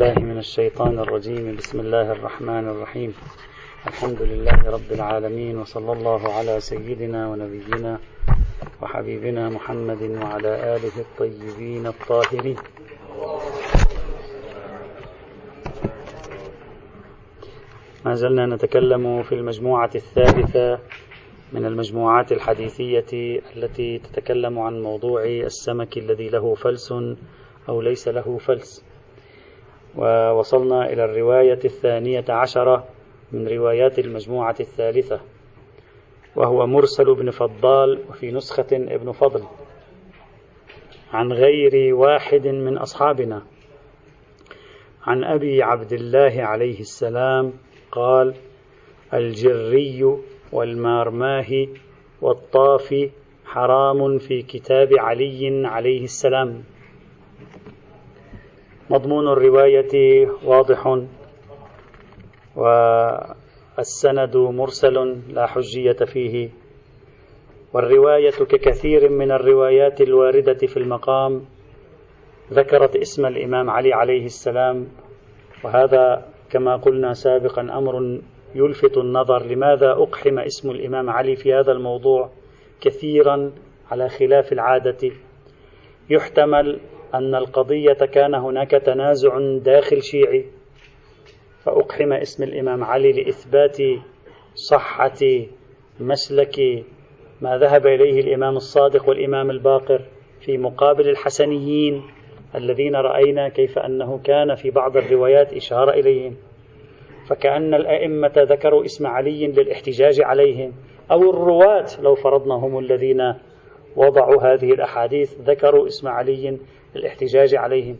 بالله من الشيطان الرجيم. بسم الله الرحمن الرحيم. الحمد لله رب العالمين وصلى الله على سيدنا ونبينا وحبيبنا محمد وعلى آله الطيبين الطاهرين. ما زلنا نتكلم في المجموعة الثالثة من المجموعات الحديثية التي تتكلم عن موضوع السمك الذي له فلس أو ليس له فلس. ووصلنا إلى الرواية الثانية عشرة من روايات المجموعة الثالثة وهو مرسل بن فضال وفي نسخة ابن فضل عن غير واحد من أصحابنا. عن أبي عبد الله عليه السلام قال الجري والمارماه والطافي حرام في كتاب علي عليه السلام. مضمون الرواية واضح. والسند مرسل لا حجية فيه. والرواية ككثير من الروايات الواردة في المقام ذكرت اسم الإمام علي عليه السلام. وهذا كما قلنا سابقا أمر يلفت النظر لماذا أقحم اسم الإمام علي في هذا الموضوع كثيرا على خلاف العادة. يحتمل أن القضية كان هناك تنازع داخل شيعي فأقحم اسم الإمام علي لإثبات صحة مسلك ما ذهب إليه الإمام الصادق والإمام الباقر في مقابل الحسنيين الذين رأينا كيف أنه كان في بعض الروايات إشارة إليهم. فكأن الأئمة ذكروا اسم علي للاحتجاج عليهم أو الرواة لو فرضنا هم الذين وضعوا هذه الأحاديث ذكروا اسم علي للاحتجاج عليهم.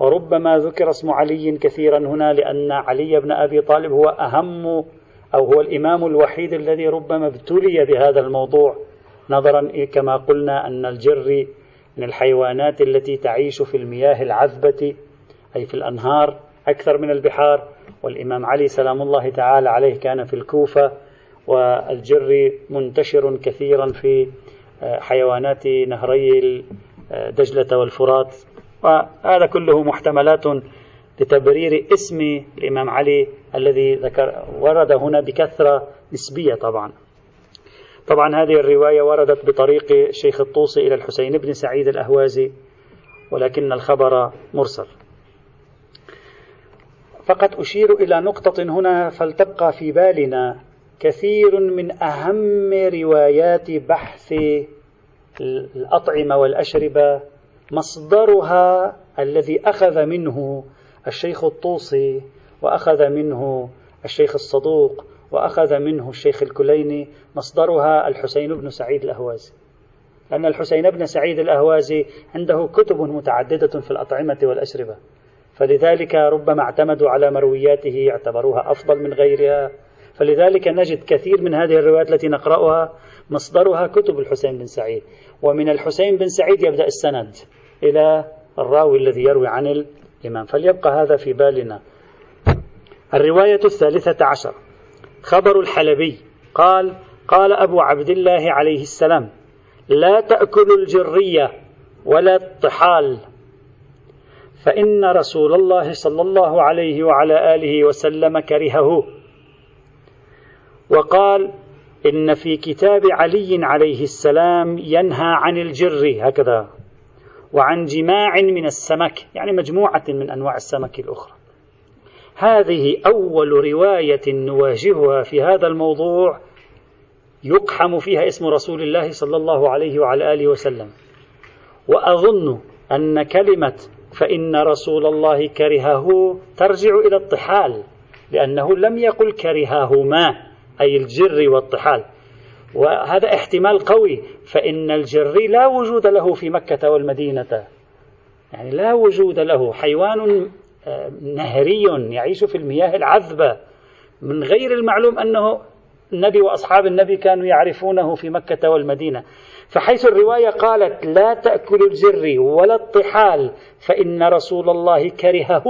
وربما ذكر اسم علي كثيرا هنا لأن علي بن أبي طالب هو أهم أو هو الإمام الوحيد الذي ربما ابتلي بهذا الموضوع نظرا كما قلنا أن الجري من الحيوانات التي تعيش في المياه العذبة أي في الأنهار أكثر من البحار. والإمام علي سلام الله تعالى عليه كان في الكوفة والجري منتشر كثيرا في حيوانات نهري دجلة والفرات. وهذا كله محتملات لتبرير اسم الإمام علي الذي ذكر ورد هنا بكثرة نسبية طبعا. طبعا هذه الرواية وردت بطريق الشيخ الطوسي إلى الحسين بن سعيد الأهوازي ولكن الخبر مرسل. فقط أشير إلى نقطة هنا فلتبقى في بالنا كثير من أهم روايات بحث الأطعمة والأشربة مصدرها الذي أخذ منه الشيخ الطوسي وأخذ منه الشيخ الصدوق وأخذ منه الشيخ الكليني مصدرها الحسين بن سعيد الأهوازي. لأن الحسين بن سعيد الأهوازي عنده كتب متعددة في الأطعمة والأشربة. فلذلك ربما اعتمدوا على مروياته اعتبروها أفضل من غيرها. فلذلك نجد كثير من هذه الروايات التي نقرأها مصدرها كتب الحسين بن سعيد. ومن الحسين بن سعيد يبدأ السند إلى الراوي الذي يروي عن الإمام. فليبقى هذا في بالنا. الرواية الثالثة عشر. خبر الحلبي. قال قال أبو عبد الله عليه السلام لا تأكلوا الجرية ولا الطحال. فإن رسول الله صلى الله عليه وعلى آله وسلم كرهه. وقال إن في كتاب علي عليه السلام ينهى عن الجر هكذا وعن جماع من السمك يعني مجموعة من أنواع السمك الأخرى. هذه أول رواية نواجهها في هذا الموضوع يقحم فيها اسم رسول الله صلى الله عليه وعلى آله وسلم. وأظن أن كلمة فإن رسول الله كرهه ترجع إلى الطحال لأنه لم يقل كرههما. أي الجر والطحال. وهذا احتمال قوي فإن الجري لا وجود له في مكة والمدينة. يعني لا وجود له. حيوان آه، نهري يعيش في المياه العذبة. من غير المعلوم أنه النبي وأصحاب النبي كانوا يعرفونه في مكة والمدينة. فحيث الرواية قالت لا تأكل الجر ولا الطحال فإن رسول الله كرهه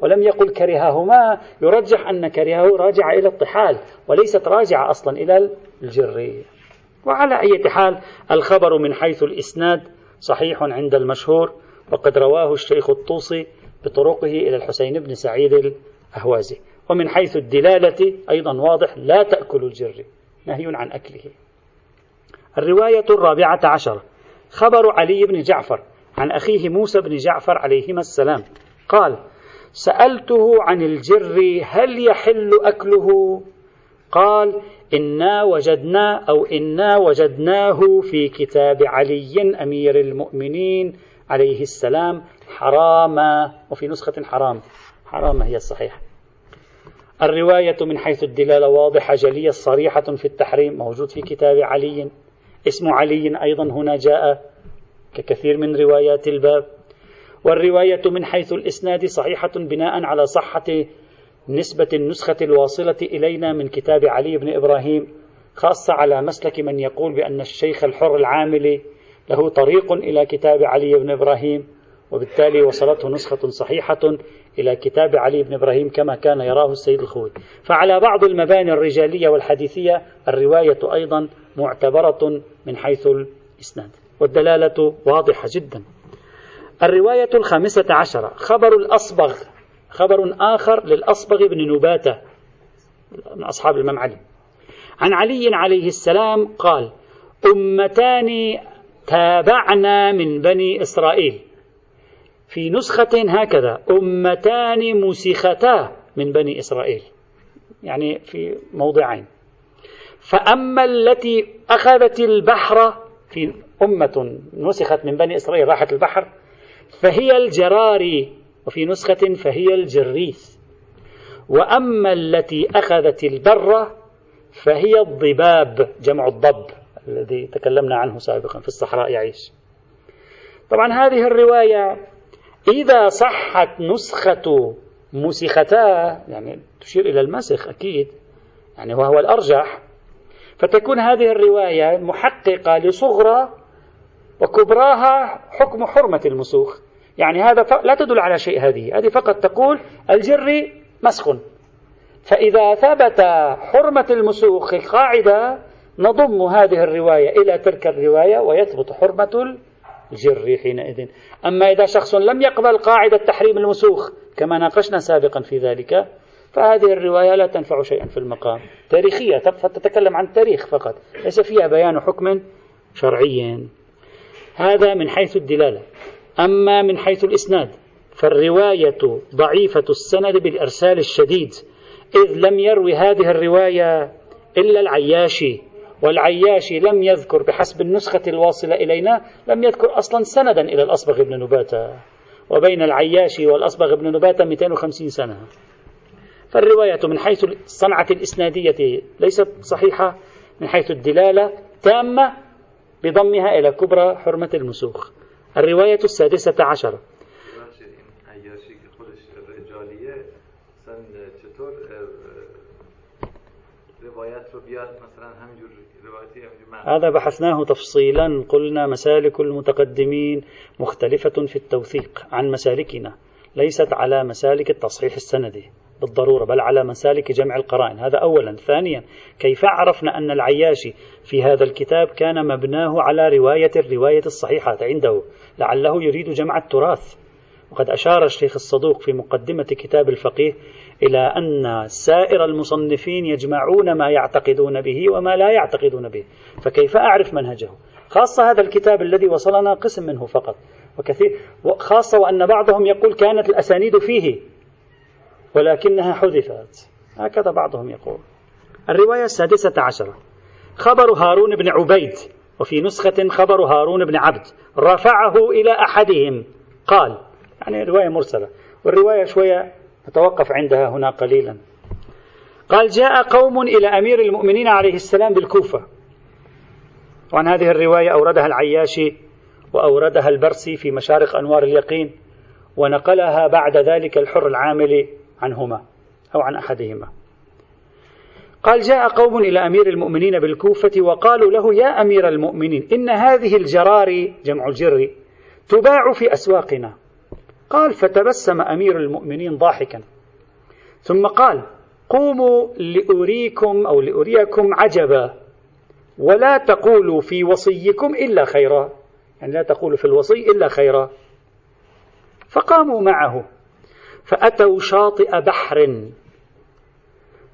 ولم يقل كرههما يرجح أن كرهه راجع إلى الطحال وليست راجعة أصلا إلى الجر. وعلى أي حال الخبر من حيث الإسناد صحيح عند المشهور وقد رواه الشيخ الطوسي بطرقه إلى الحسين بن سعيد الأهوازي. ومن حيث الدلالة أيضا واضح لا تأكل الجر نهي عن أكله. الرواية الرابعة عشر. خبر علي بن جعفر عن أخيه موسى بن جعفر عليهما السلام. قال سألته عن الجر هل يحل أكله؟ قال إنا وجدنا أو إنا وجدناه في كتاب علي أمير المؤمنين عليه السلام حراما وفي نسخة حرام. حرام هي الصحيحة. الرواية من حيث الدلالة واضحة جلية صريحة في التحريم موجود في كتاب علي. اسم علي أيضا هنا جاء ككثير من روايات الباب. والرواية من حيث الإسناد صحيحة بناء على صحة نسبة النسخة الواصلة إلينا من كتاب علي بن إبراهيم خاصة على مسلك من يقول بأن الشيخ الحر العاملي له طريق إلى كتاب علي بن إبراهيم وبالتالي وصلته نسخة صحيحة إلى كتاب علي بن إبراهيم كما كان يراه السيد الخوي. فعلى بعض المباني الرجالية والحديثية الرواية أيضا معتبرة من حيث الإسناد. والدلالة واضحة جدا. الرواية الخامسة عشرة خبر الأصبغ خبر آخر للأصبغ بن نباتة من أصحاب الإمام علي. عن علي عليه السلام قال أمتان تابعنا من بني إسرائيل. في نسخة هكذا أمتان مسختا من بني إسرائيل. يعني في موضعين. فأما التي أخذت البحر في أمة نسخت من بني إسرائيل راحت البحر فهي الجراري وفي نسخة فهي الجريث وأما التي أخذت البر فهي الضباب جمع الضب الذي تكلمنا عنه سابقا في الصحراء يعيش. طبعا هذه الرواية إذا صحت نسخة مسختا يعني تشير إلى المسخ أكيد يعني وهو الأرجح فتكون هذه الرواية محققة لصغرى وكبراها حكم حرمة المسوخ. يعني هذا لا تدل على شيء هذه. هذه فقط تقول الجري مسخ. فإذا ثبت حرمة المسوخ قاعدة نضم هذه الرواية إلى تلك الرواية ويثبت حرمة الجر حينئذ. أما إذا شخص لم يقبل قاعدة تحريم المسوخ كما ناقشنا سابقا في ذلك فهذه الرواية لا تنفع شيئا في المقام. تاريخية تتكلم عن التاريخ فقط. ليس فيها بيان حكم شرعي. هذا من حيث الدلالة. أما من حيث الإسناد فالرواية ضعيفة السند بالإرسال الشديد إذ لم يروي هذه الرواية إلا العياشي. والعياشي لم يذكر بحسب النسخة الواصلة إلينا لم يذكر أصلا سندا إلى الأصبغ بن نباتة. وبين العياشي والأصبغ بن نباتة 250 سنة. فالرواية من حيث الصنعة الإسنادية ليست صحيحة من حيث الدلالة تامة بضمها إلى كبرى حرمة المسوخ. الرواية السادسة عشرة. هذا بحثناه تفصيلا. قلنا مسالك المتقدمين مختلفة في التوثيق عن مسالكنا ليست على مسالك التصحيح السندي. بالضرورة بل على مسالك جمع القرائن. هذا أولا. ثانيا كيف عرفنا أن العياشي في هذا الكتاب كان مبناه على رواية الرواية الصحيحة عنده لعله يريد جمع التراث. وقد أشار الشيخ الصدوق في مقدمة كتاب الفقيه إلى أن سائر المصنفين يجمعون ما يعتقدون به وما لا يعتقدون به. فكيف أعرف منهجه؟ خاصة هذا الكتاب الذي وصلنا قسم منه فقط. وكثير خاصة وأن بعضهم يقول كانت الأسانيد فيه ولكنها حذفت. هكذا بعضهم يقول. الرواية السادسة عشرة. خبر هارون بن عبيد وفي نسخة خبر هارون بن عبد رفعه إلى أحدهم. قال يعني رواية مرسلة. والرواية شوية نتوقف عندها هنا قليلا. قال جاء قوم إلى أمير المؤمنين عليه السلام بالكوفة. وعن هذه الرواية أوردها العياشي وأوردها البرسي في مشارق أنوار اليقين ونقلها بعد ذلك الحر العاملي عنهما أو عن أحدهما. قال جاء قوم إلى أمير المؤمنين بالكوفة وقالوا له يا أمير المؤمنين إن هذه الجراري جمع الجر تباع في أسواقنا. قال فتبسم أمير المؤمنين ضاحكا. ثم قال قوموا لأريكم أو لأريكم عجبا ولا تقولوا في وصيكم إلا خيرا. يعني لا تقولوا في الوصي إلا خيرا. فقاموا معه. فأتوا شاطئ بحر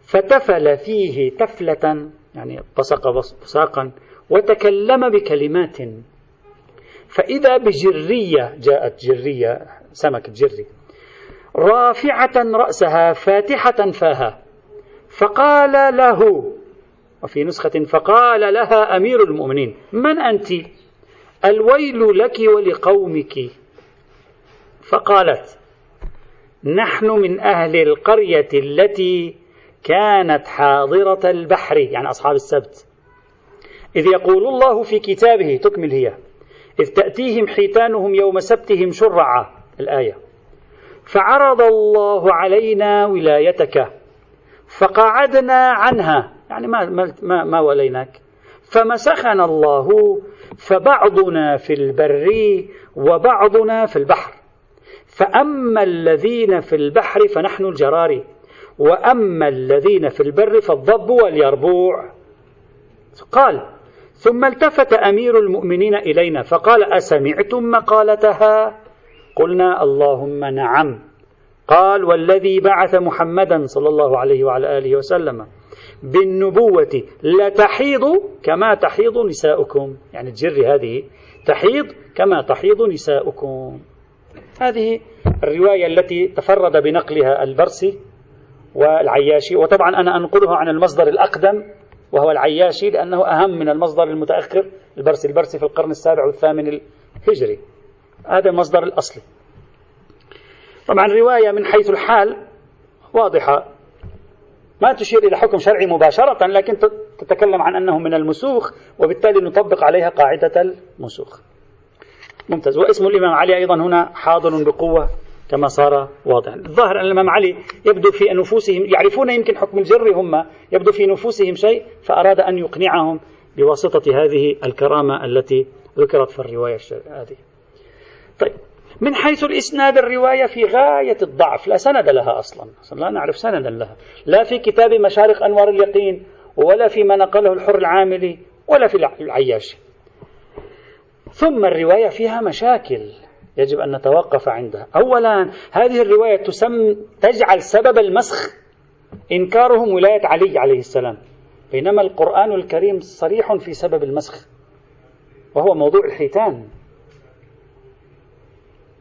فتفل فيه تفلة يعني بصق بصاقا وتكلم بكلمات. فإذا بجرية جاءت جرية سمك جري رافعة رأسها فاتحة فاها فقال له وفي نسخة فقال لها أمير المؤمنين من أنت؟ الويل لك ولقومك. فقالت نحن من أهل القرية التي كانت حاضرة البحر يعني أصحاب السبت. إذ يقول الله في كتابه تكمل هي إذ تأتيهم حيتانهم يوم سبتهم شرعا الآية. فعرض الله علينا ولايتك فقعدنا عنها يعني ما ما ما وليناك. فمسخنا الله فبعضنا في البر وبعضنا في البحر. فأما الذين في البحر فنحن الجراري وأما الذين في البر فالضب واليربوع. قال ثم التفت أمير المؤمنين إلينا فقال أسمعتم مقالتها؟ قلنا اللهم نعم. قال والذي بعث محمدا صلى الله عليه وعلى آله وسلم بالنبوة لتحيض كما تحيض نساؤكم. يعني الجر هذه تحيض كما تحيض نساؤكم. هذه الرواية التي تفرد بنقلها البرسي والعياشي وطبعا أنا أنقلها عن المصدر الأقدم وهو العياشي لأنه أهم من المصدر المتأخر البرسي البرسي في القرن السابع والثامن الهجري. هذا المصدر الأصلي. طبعا الرواية من حيث الحال واضحة. ما تشير إلى حكم شرعي مباشرة لكن تتكلم عن أنه من المسوخ وبالتالي نطبق عليها قاعدة المسوخ. ممتاز. واسم الإمام علي أيضا هنا حاضر بقوة كما صار واضحا. الظاهر أن الإمام علي يبدو في نفوسهم يعرفون يمكن حكم الجر هم يبدو في نفوسهم شيء فأراد أن يقنعهم بواسطة هذه الكرامة التي ذكرت في الرواية هذه. طيب من حيث الإسناد الرواية في غاية الضعف لا سند لها أصلا. لا نعرف سندا لها. لا في كتاب مشارق أنوار اليقين ولا فيما نقله الحر العاملي ولا في العياشي ثم الرواية فيها مشاكل يجب أن نتوقف عندها. أولا هذه الرواية تسم تجعل سبب المسخ إنكارهم ولاية علي عليه السلام. بينما القرآن الكريم صريح في سبب المسخ وهو موضوع الحيتان.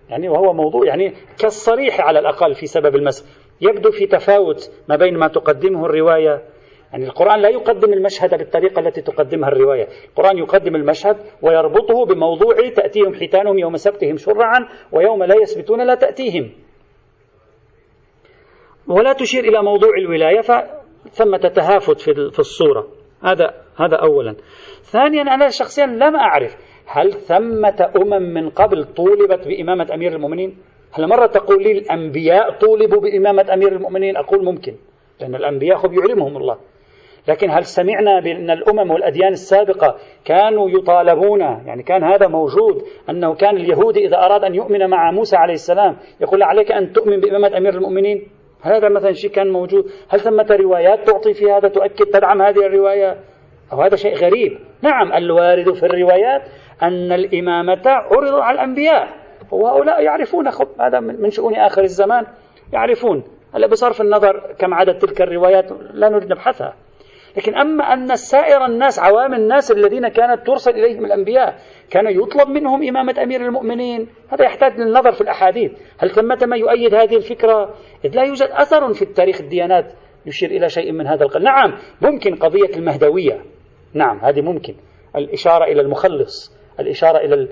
يعني وهو موضوع يعني كالصريح على الأقل في سبب المسخ. يبدو في تفاوت ما بين ما تقدمه الرواية يعني القرآن لا يقدم المشهد بالطريقة التي تقدمها الرواية. القرآن يقدم المشهد ويربطه بموضوع تأتيهم حيتانهم يوم سبتهم شرعا ويوم لا يسبتون لا تأتيهم. ولا تشير إلى موضوع الولاية فثمة تهافت في الصورة. هذا هذا أولا. ثانيا أنا شخصيا لم أعرف هل ثمة أمم من قبل طولبت بإمامة أمير المؤمنين؟ هل مرة تقول لي الأنبياء طولبوا بإمامة أمير المؤمنين؟ أقول ممكن لأن الأنبياء خب يعلمهم الله. لكن هل سمعنا بأن الأمم والأديان السابقة كانوا يطالبون يعني كان هذا موجود أنه كان اليهودي إذا أراد أن يؤمن مع موسى عليه السلام يقول عليك أن تؤمن بإمامة أمير المؤمنين؟ هذا مثلا شيء كان موجود. هل ثمة روايات تعطي في هذا تؤكد تدعم هذه الرواية؟ أو هذا شيء غريب. نعم الوارد في الروايات أن الإمامة عرضت على الأنبياء. وهؤلاء يعرفون خب هذا من شؤون آخر الزمان يعرفون. هلا بصرف النظر كم عدد تلك الروايات لا نريد نبحثها. لكن أما أن سائر الناس عوام الناس الذين كانت ترسل إليهم الأنبياء كان يطلب منهم إمامة أمير المؤمنين هذا يحتاج للنظر في الأحاديث. هل ثمة ما يؤيد هذه الفكرة؟ إذ لا يوجد أثر في التاريخ الديانات يشير إلى شيء من هذا القبيل. نعم ممكن قضية المهدوية. نعم هذه ممكن. الإشارة إلى المخلص الإشارة إلى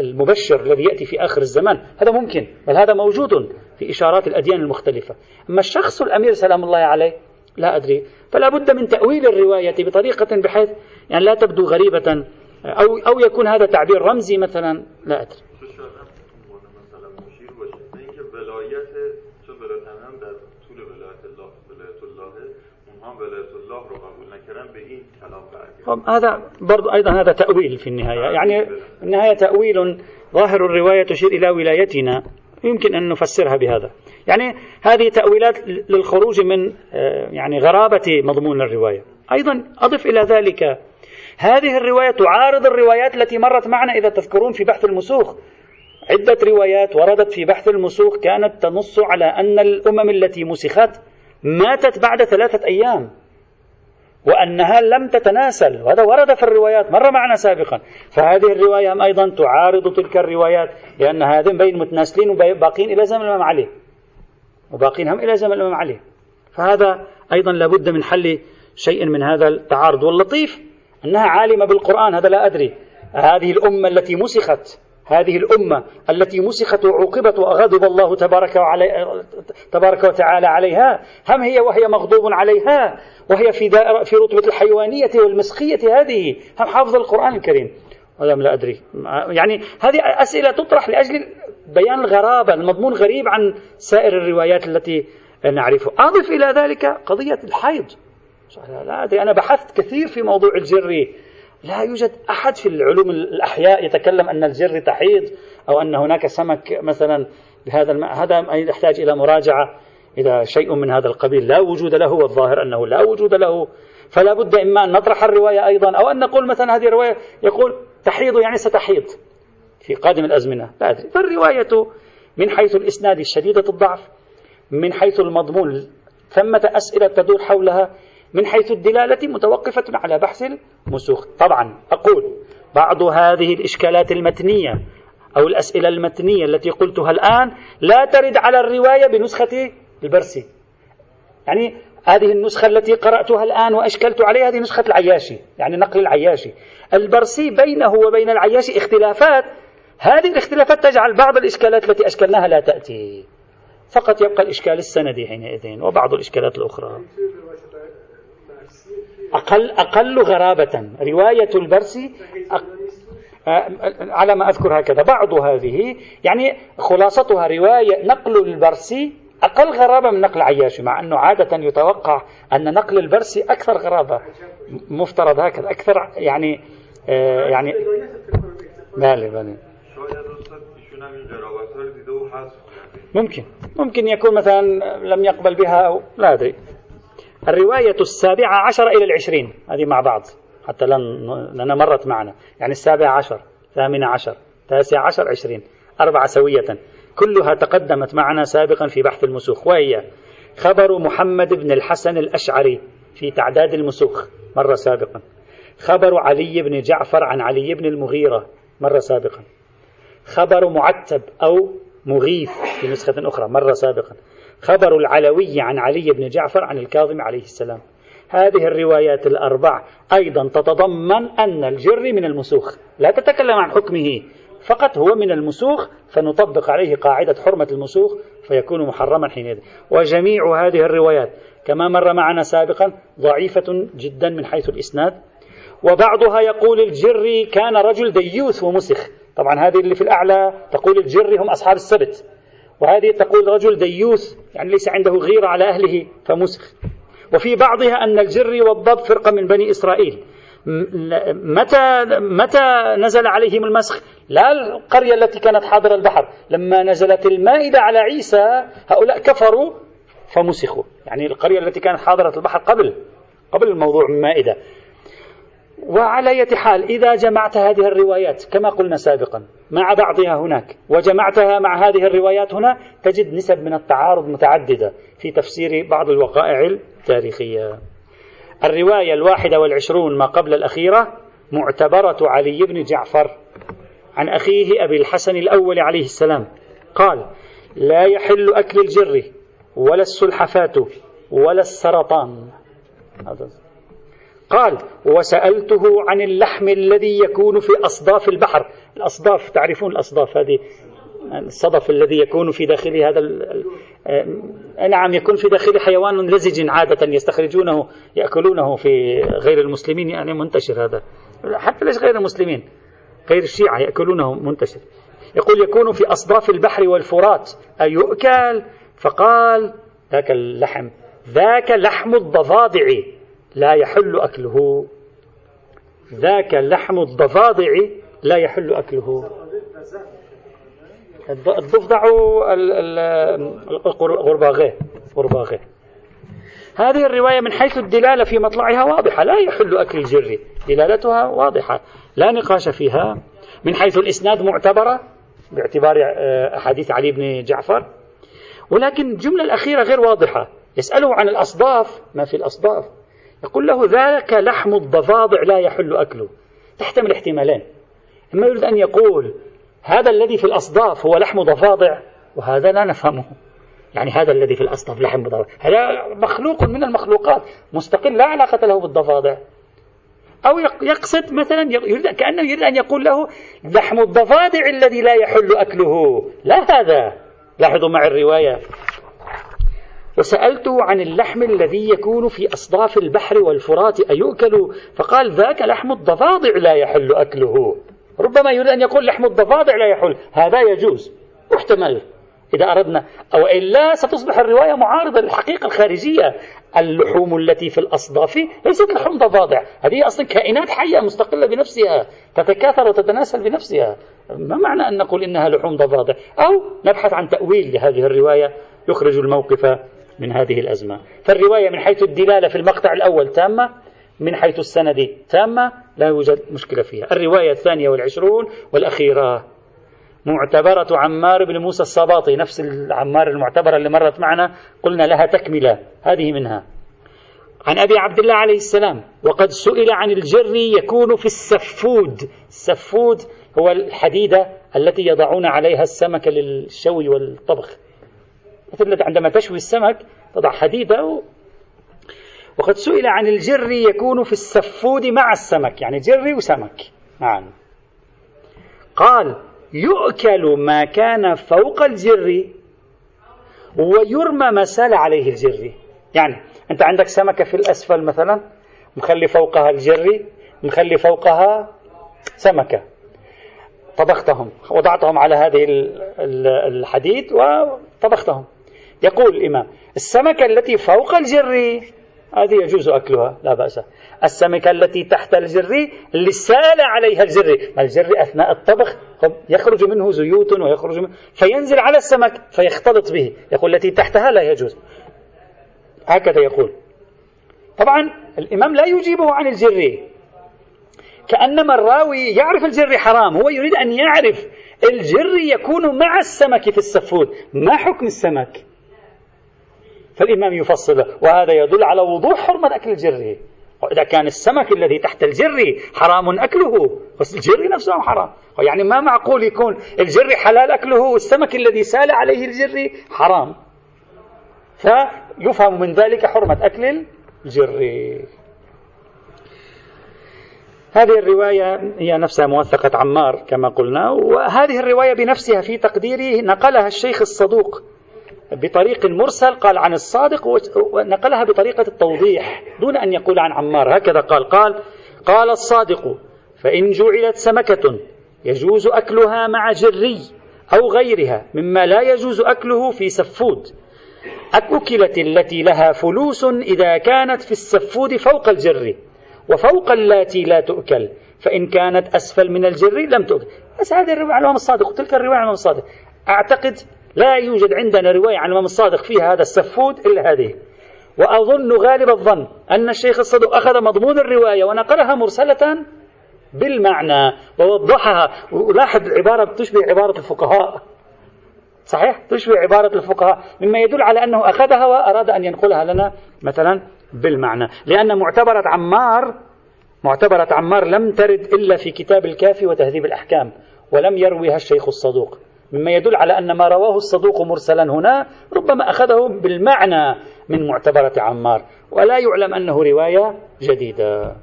المبشر الذي يأتي في آخر الزمان هذا ممكن بل هذا موجود في إشارات الأديان المختلفة. أما الشخص الأمير سلام الله عليه لا أدري. فلا بد من تأويل الرواية بطريقة بحيث يعني لا تبدو غريبة أو, أو يكون هذا تعبير رمزي مثلا لا أدري. هذا برضو أيضا هذا تأويل في النهاية. يعني في النهاية تأويل ظاهر الرواية تشير إلى ولايتنا. يمكن أن نفسرها بهذا. يعني هذه تأويلات للخروج من آه، يعني غرابة مضمون الرواية. أيضا أضف إلى ذلك. هذه الرواية تعارض الروايات التي مرت معنا إذا تذكرون في بحث المسوخ. عدة روايات وردت في بحث المسوخ كانت تنص على أن الأمم التي مسخت ماتت بعد ثلاثة أيام. وأنها لم تتناسل. وهذا ورد في الروايات مر معنا سابقا. فهذه الرواية أيضا تعارض تلك الروايات؟ لأن هذين بين متناسلين وباقين إلى زمن الإمام علي. وباقين هم إلى زمن الإمام علي. فهذا أيضا لابد من حل شيء من هذا التعارض. واللطيف أنها عالمة بالقرآن هذا لا أدري. هذه الأمة التي مسخت. هذه الأمة التي مسخت وعوقبت وغضب الله تبارك, وعلي تبارك وتعالى عليها هم هي وهي مغضوب عليها وهي في, في رتبة الحيوانية والمسخية هذه هم حافظ القرآن الكريم. ولم لا أدري. يعني هذه أسئلة تطرح لأجل بيان الغرابة المضمون غريب عن سائر الروايات التي نعرفها. أضف إلى ذلك قضية الحيض. لا أدري أنا بحثت كثير في موضوع الجري. لا يوجد أحد في العلوم الأحياء يتكلم أن الجر تحيض أو أن هناك سمك مثلا بهذا الماء. هذا يحتاج إلى مراجعة إذا شيء من هذا القبيل. لا وجود له والظاهر أنه لا وجود له. فلا بد إما أن نطرح الرواية أيضا أو أن نقول مثلا هذه الرواية يقول تحيض يعني ستحيض في قادم الأزمنة. لا أدري. فالرواية من حيث الإسناد الشديدة الضعف من حيث المضمون ثمة أسئلة تدور حولها من حيث الدلالة متوقفة على بحث المسوخ. طبعا أقول بعض هذه الإشكالات المتنية أو الأسئلة المتنية التي قلتها الآن لا ترد على الرواية بنسخة البرسي. يعني هذه النسخة التي قرأتها الآن وأشكلت عليها هذه نسخة العياشي يعني نقل العياشي. البرسي بينه وبين العياشي اختلافات. هذه الاختلافات تجعل بعض الإشكالات التي أشكلناها لا تأتي. فقط يبقى الإشكال السندي حينئذ وبعض الإشكالات الأخرى. أقل أقل غرابة. رواية البرسي على ما أذكر هكذا. بعض هذه يعني خلاصتها رواية نقل البرسي أقل غرابة من نقل عياشي مع أنه عادة يتوقع أن نقل البرسي أكثر غرابة. مفترض هكذا. أكثر يعني آه يعني بالي بالي ممكن. ممكن يكون مثلا لم يقبل بها أو لا أدري. الرواية السابعة عشر إلى العشرين. هذه مع بعض. حتى لأنها مرت معنا. يعني السابعة عشر ثامنة عشر تاسع عشر عشرين. أربعة سوية. كلها تقدمت معنا سابقا في بحث المسوخ. وهي خبر محمد بن الحسن الأشعري في تعداد المسوخ. مرة سابقا. خبر علي بن جعفر عن علي بن المغيرة. مرة سابقا. خبر معتب أو مغيث في نسخة أخرى. مرة سابقا. خبر العلوي عن علي بن جعفر عن الكاظم عليه السلام. هذه الروايات الأربع أيضا تتضمن أن الجر من المسوخ. لا تتكلم عن حكمه فقط هو من المسوخ فنطبق عليه قاعدة حرمة المسوخ فيكون محرما حينئذ. وجميع هذه الروايات كما مر معنا سابقا ضعيفة جدا من حيث الإسناد. وبعضها يقول الجري كان رجل ديوث ومسخ. طبعا هذه اللي في الأعلى تقول الجري هم أصحاب السبت. وهذه تقول رجل ديوث يعني ليس عنده غيرة على أهله فمسخ وفي بعضها أن الجري والضب فرقة من بني إسرائيل متى متى نزل عليهم المسخ؟ لا القرية التي كانت حاضرة البحر، لما نزلت المائدة على عيسى هؤلاء كفروا فمسخوا، يعني القرية التي كانت حاضرة البحر قبل قبل الموضوع المائدة. وعلى أي حال إذا جمعت هذه الروايات كما قلنا سابقا مع بعضها هناك وجمعتها مع هذه الروايات هنا تجد نسب من التعارض متعددة في تفسير بعض الوقائع التاريخية. الرواية الواحدة والعشرون ما قبل الأخيرة معتبرة علي بن جعفر عن أخيه أبي الحسن الأول عليه السلام. قال لا يحل أكل الجر ولا السلحفاة ولا السرطان. قال وسألته عن اللحم الذي يكون في أصداف البحر. الأصداف تعرفون الأصداف هذه؟ الصدف الذي يكون في داخل هذا آه، نعم يكون في داخل حيوان لزج عادة يستخرجونه يأكلونه في غير المسلمين. يعني منتشر هذا. حتى ليس غير المسلمين؟ غير الشيعة يأكلونه منتشر. يقول يكون في أصداف البحر والفرات. أيؤكل؟ فقال ذاك اللحم ذاك لحم الضفادع. لا يحل أكله. ذاك لحم الضفادع لا يحل أكله. الضفدع غرباغيه غرباغيه هذه الرواية من حيث الدلالة في مطلعها واضحة. لا يحل أكل الجر. دلالتها واضحة. لا نقاش فيها. من حيث الإسناد معتبرة باعتبار آه، أحاديث علي بن جعفر. ولكن الجملة الأخيرة غير واضحة. يسأله عن الأصداف. ما في الأصداف؟ يقول له ذاك لحم الضفادع لا يحل أكله. تحتمل احتمالين. إما يريد أن يقول هذا الذي في الأصداف هو لحم ضفادع وهذا لا نفهمه. يعني هذا الذي في الأصداف لحم ضفادع. هذا مخلوق من المخلوقات. مستقل لا علاقة له بالضفادع. أو يقصد مثلا يريد كأنه يريد أن يقول له لحم الضفادع الذي لا يحل أكله. لا هذا. لاحظوا مع الرواية. وسألته عن اللحم الذي يكون في أصداف البحر والفرات أيؤكل؟ فقال ذاك لحم الضفادع لا يحل أكله. ربما يريد أن يقول لحم الضفادع لا يحل. هذا يجوز. محتمل. إذا أردنا. أو إلا ستصبح الرواية معارضة للحقيقة الخارجية. اللحوم التي في الأصداف ليست لحوم ضفادع. هذه أصلا كائنات حية مستقلة بنفسها تتكاثر وتتناسل بنفسها. ما معنى أن نقول إنها لحوم ضفادع؟ أو نبحث عن تأويل لهذه الرواية. يخرج الموقف من هذه الأزمة. فالرواية من حيث الدلالة في المقطع الأول تامة من حيث السند تامة لا يوجد مشكلة فيها. الرواية الثانية والعشرون والأخيرة. معتبرة عمار بن موسى الصباطي نفس العمار المعتبرة اللي مرت معنا قلنا لها تكملة. هذه منها. عن أبي عبد الله عليه السلام وقد سئل عن الجر يكون في السفود. السفود هو الحديدة التي يضعون عليها السمك للشوي والطبخ. مثل عندما تشوي السمك تضع حديدة. وقد سئل عن الجر يكون في السفود مع السمك يعني جري وسمك معا. قال يؤكل ما كان فوق الجر ويرمى ما سال عليه الجري يعني أنت عندك سمكة في الأسفل مثلا مخلي فوقها الجري مخلي فوقها سمكة. طبختهم وضعتهم على هذه الحديد وطبختهم. يقول الإمام السمكة التي فوق الجري هذه يجوز أكلها لا بأس. السمكة التي تحت الجري اللي سال عليها الجري الجري أثناء الطبخ يخرج منه زيوت ويخرج منه فينزل على السمك فيختلط به. يقول التي تحتها لا يجوز. هكذا يقول. طبعا الإمام لا يجيبه عن الجري كأنما الراوي يعرف الجري حرام هو يريد أن يعرف الجري يكون مع السمك في السفود. ما حكم السمك؟ فالإمام يفصل وهذا يدل على وضوح حرمة أكل الجري. وإذا كان السمك الذي تحت الجري حرام أكله بس الجري نفسه حرام. يعني ما معقول يكون الجري حلال أكله والسمك الذي سال عليه الجري حرام. فيفهم من ذلك حرمة أكل الجري. هذه الرواية هي نفسها موثقة عمار كما قلنا وهذه الرواية بنفسها في تقديري نقلها الشيخ الصدوق بطريق مرسل قال عن الصادق ونقلها بطريقة التوضيح دون أن يقول عن عمار. هكذا قال. قال قال الصادق فإن جعلت سمكة يجوز أكلها مع جري أو غيرها مما لا يجوز أكله في سفود. أكلت التي لها فلوس إذا كانت في السفود فوق الجر وفوق اللاتي لا تؤكل فإن كانت أسفل من الجر لم تؤكل. بس هذه الرواية عن الإمام الصادق. وتلك الرواية عن الإمام الصادق. أعتقد لا يوجد عندنا رواية عن الإمام الصادق فيها هذا السفود إلا هذه. وأظن غالب الظن أن الشيخ الصدوق أخذ مضمون الرواية ونقلها مرسلة بالمعنى ووضحها. ولاحظ العبارة تشبه عبارة الفقهاء. صحيح؟ تشبه عبارة الفقهاء مما يدل على أنه أخذها وأراد أن ينقلها لنا مثلا بالمعنى. لأن معتبرة عمار معتبرة عمار لم ترد إلا في كتاب الكافي وتهذيب الأحكام ولم يرويها الشيخ الصدوق. مما يدل على أن ما رواه الصدوق مرسلا هنا ربما أخذه بالمعنى من معتبرة عمار. ولا يعلم أنه رواية جديدة.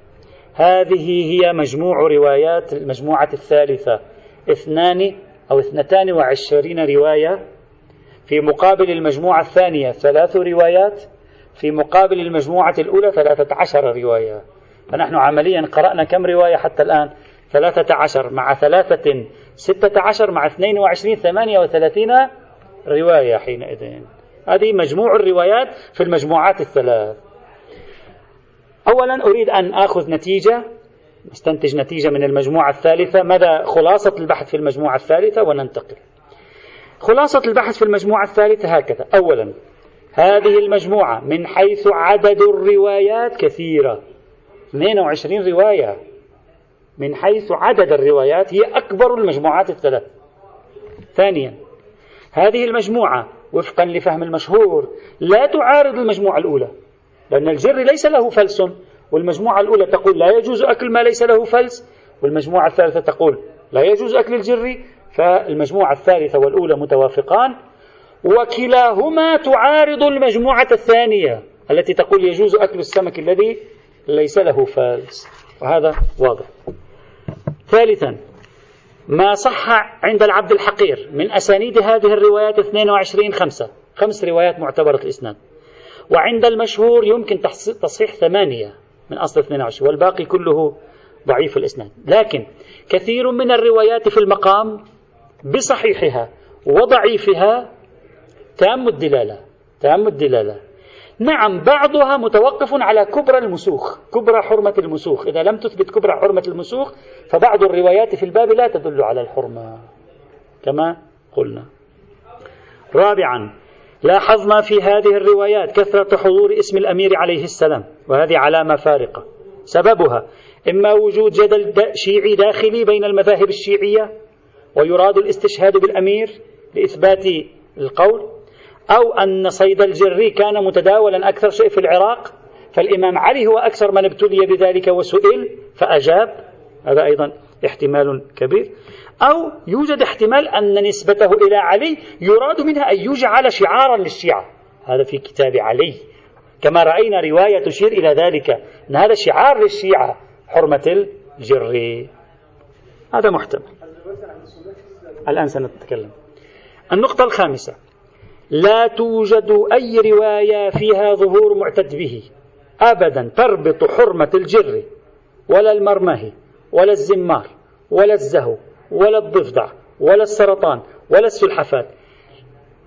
هذه هي مجموع روايات المجموعة الثالثة. اثنان أو اثنتان وعشرين رواية. في مقابل المجموعة الثانية ثلاث روايات. في مقابل المجموعة الأولى ثلاثة عشر رواية. فنحن عمليا قرأنا كم رواية حتى الآن؟ ثلاثة عشر مع ثلاثة ستة عشر مع اثنين وعشرين ثمانية وثلاثين رواية حينئذ. هذه مجموع الروايات في المجموعات الثلاث. أولا أريد أن آخذ نتيجة نستنتج نتيجة من المجموعة الثالثة. ماذا خلاصة البحث في المجموعة الثالثة؟ وننتقل. خلاصة البحث في المجموعة الثالثة هكذا. أولا هذه المجموعة من حيث عدد الروايات كثيرة. 22 رواية. من حيث عدد الروايات هي أكبر المجموعات الثلاث. ثانيا هذه المجموعة وفقا لفهم المشهور لا تعارض المجموعة الأولى لأن الجر ليس له فلس والمجموعة الأولى تقول لا يجوز أكل ما ليس له فلس والمجموعة الثالثة تقول لا يجوز أكل الجر فالمجموعة الثالثة والأولى متوافقان. وكلاهما تعارض المجموعة الثانية التي تقول يجوز أكل السمك الذي ليس له فلس. وهذا واضح. ثالثا ما صح عند العبد الحقير من أسانيد هذه الروايات 22 خمسة. خمس روايات معتبرة الإسناد. وعند المشهور يمكن تصحيح ثمانية من أصل 22 والباقي كله ضعيف الإسناد. لكن كثير من الروايات في المقام بصحيحها وضعيفها تام الدلالة تام الدلالة. نعم بعضها متوقف على كبرى المسوخ كبرى حرمة المسوخ. إذا لم تثبت كبرى حرمة المسوخ فبعض الروايات في الباب لا تدل على الحرمة كما قلنا. رابعا لاحظنا في هذه الروايات كثرة حضور اسم الأمير عليه السلام وهذه علامة فارقة. سببها إما وجود جدل شيعي داخلي بين المذاهب الشيعية ويراد الاستشهاد بالأمير لإثبات القول أو أن صيد الجري كان متداولا أكثر شيء في العراق فالإمام علي هو أكثر من ابتلي بذلك وسئل فأجاب هذا أيضا احتمال كبير. أو يوجد احتمال أن نسبته إلى علي يراد منها أن يجعل شعارا للشيعة. هذا في كتاب علي. كما رأينا رواية تشير إلى ذلك أن هذا شعار للشيعة حرمة الجري هذا محتمل. الآن سنتكلم. النقطة الخامسة. لا توجد أي رواية فيها ظهور معتد به. أبدا تربط حرمة الجر ولا المرمه ولا الزمار ولا الزهو ولا الضفدع ولا السرطان ولا السلحفات.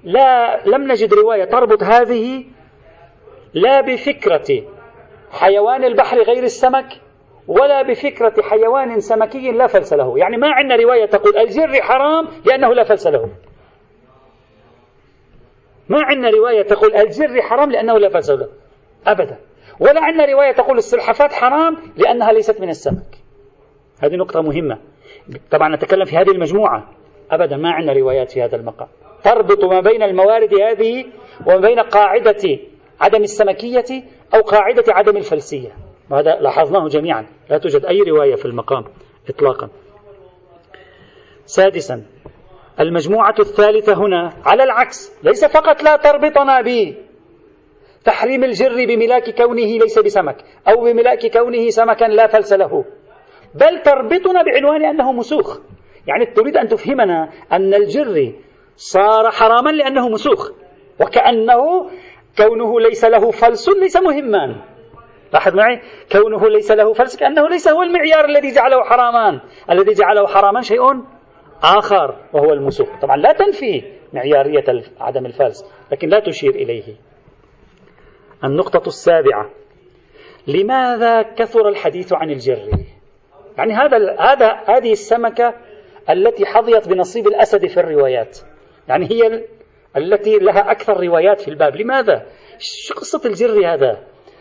لا لم نجد رواية تربط هذه لا بفكرة حيوان البحر غير السمك ولا بفكرة حيوان سمكي لا فلس له. يعني ما عندنا رواية تقول الجر حرام لأنه لا فلس له. ما عندنا رواية تقول الجر حرام لأنه لا فلس له. أبدا. ولا عندنا رواية تقول السلحفاة حرام لأنها ليست من السمك. هذه نقطة مهمة. طبعا نتكلم في هذه المجموعة. أبدا ما عندنا روايات في هذا المقام. تربط ما بين الموارد هذه وما بين قاعدة عدم السمكية أو قاعدة عدم الفلسية. وهذا لاحظناه جميعا. لا توجد أي رواية في المقام إطلاقا. سادسا المجموعة الثالثة هنا على العكس ليس فقط لا تربطنا به تحريم الجر بملاك كونه ليس بسمك أو بملاك كونه سمكا لا فلس له بل تربطنا بعنوان أنه مسوخ. يعني تريد أن تفهمنا أن الجر صار حراما لأنه مسوخ وكأنه كونه ليس له فلس ليس مهما. لاحظ معي؟ كونه ليس له فلس كأنه ليس هو المعيار الذي جعله حراما الذي جعله حراما شيء آخر وهو المسوق. طبعا لا تنفي معيارية عدم الفلس لكن لا تشير إليه. النقطة السابعة. لماذا كثر الحديث عن الجر؟ يعني هذا هذا هذه السمكة التي حظيت بنصيب الأسد في الروايات. يعني هي التي لها أكثر روايات في الباب. لماذا؟ شو قصة الجر هذا؟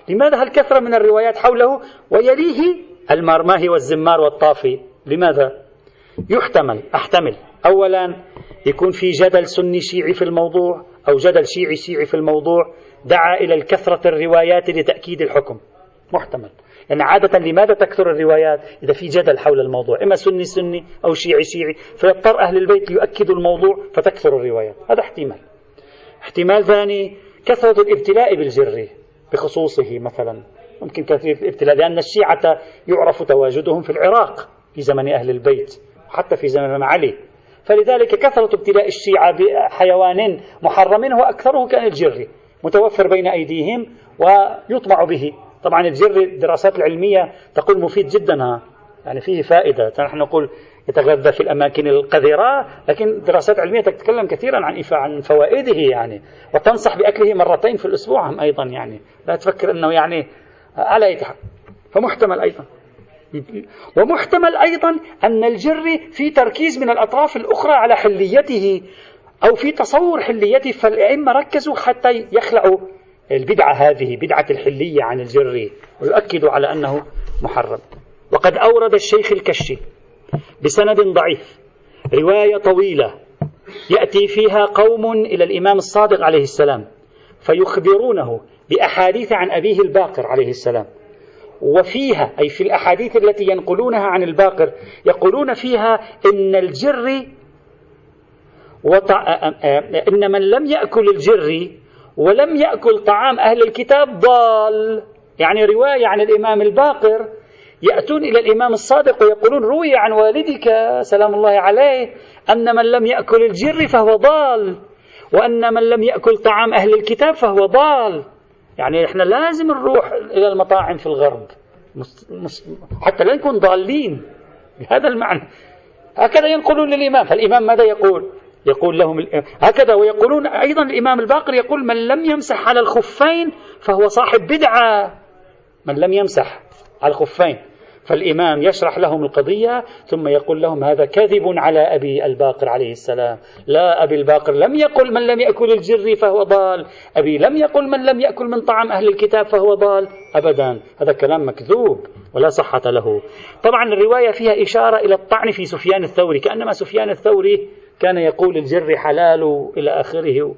لماذا هالكثرة من الروايات حوله؟ ويليه المرماهي والزمار والطافي. لماذا؟ يحتمل أحتمل. أولا يكون في جدل سني شيعي في الموضوع أو جدل شيعي شيعي في الموضوع دعا إلى الكثرة الروايات لتأكيد الحكم. محتمل. يعني عادة لماذا تكثر الروايات إذا في جدل حول الموضوع؟ إما سني سني أو شيعي شيعي. فيضطر أهل البيت ليؤكدوا الموضوع فتكثر الروايات. هذا احتمال. احتمال ثاني كثرة الابتلاء بالجر بخصوصه مثلا. ممكن كثير الابتلاء لأن الشيعة يعرف تواجدهم في العراق في زمن أهل البيت. حتى في زمن علي. فلذلك كثرة ابتلاء الشيعة بحيوان محرم هو أكثره كان الجري متوفر بين أيديهم ويطمع به. طبعا الجري الدراسات العلمية تقول مفيد جدا ها. يعني فيه فائدة. نحن نقول يتغذى في الأماكن القذرة لكن دراسات علمية تتكلم كثيرا عن عن فوائده يعني. وتنصح بأكله مرتين في الأسبوع أيضا يعني. لا تفكر أنه يعني على يتحق فمحتمل أيضا. ومحتمل أيضا أن الجر في تركيز من الأطراف الأخرى على حليته أو في تصور حليته فالأئمة ركزوا حتى يخلعوا البدعة هذه بدعة الحلية عن الجر ويؤكدوا على أنه محرم. وقد أورد الشيخ الكشي بسند ضعيف رواية طويلة يأتي فيها قوم إلى الإمام الصادق عليه السلام فيخبرونه بأحاديث عن أبيه الباقر عليه السلام. وفيها أي في الأحاديث التي ينقلونها عن الباقر يقولون فيها إن الجر وطع... إن من لم يأكل الجر ولم يأكل طعام أهل الكتاب ضال. يعني رواية عن الإمام الباقر يأتون إلى الإمام الصادق ويقولون روي عن والدك سلام الله عليه أن من لم يأكل الجر فهو ضال وأن من لم يأكل طعام أهل الكتاب فهو ضال. يعني إحنا لازم نروح إلى المطاعم في الغرب. حتى لا نكون ضالين بهذا المعنى. هكذا ينقلون للإمام. فالإمام ماذا يقول؟ يقول لهم هكذا ويقولون أيضا الإمام الباقر يقول من لم يمسح على الخفين فهو صاحب بدعة. من لم يمسح على الخفين. فالإمام يشرح لهم القضية ثم يقول لهم هذا كذب على أبي الباقر عليه السلام. لا أبي الباقر لم يقل من لم يأكل الجر فهو ضال. أبي لم يقل من لم يأكل من طعام أهل الكتاب فهو ضال. أبدا. هذا كلام مكذوب ولا صحة له. طبعا الرواية فيها إشارة إلى الطعن في سفيان الثوري. كأنما سفيان الثوري كان يقول الجر حلال إلى آخره.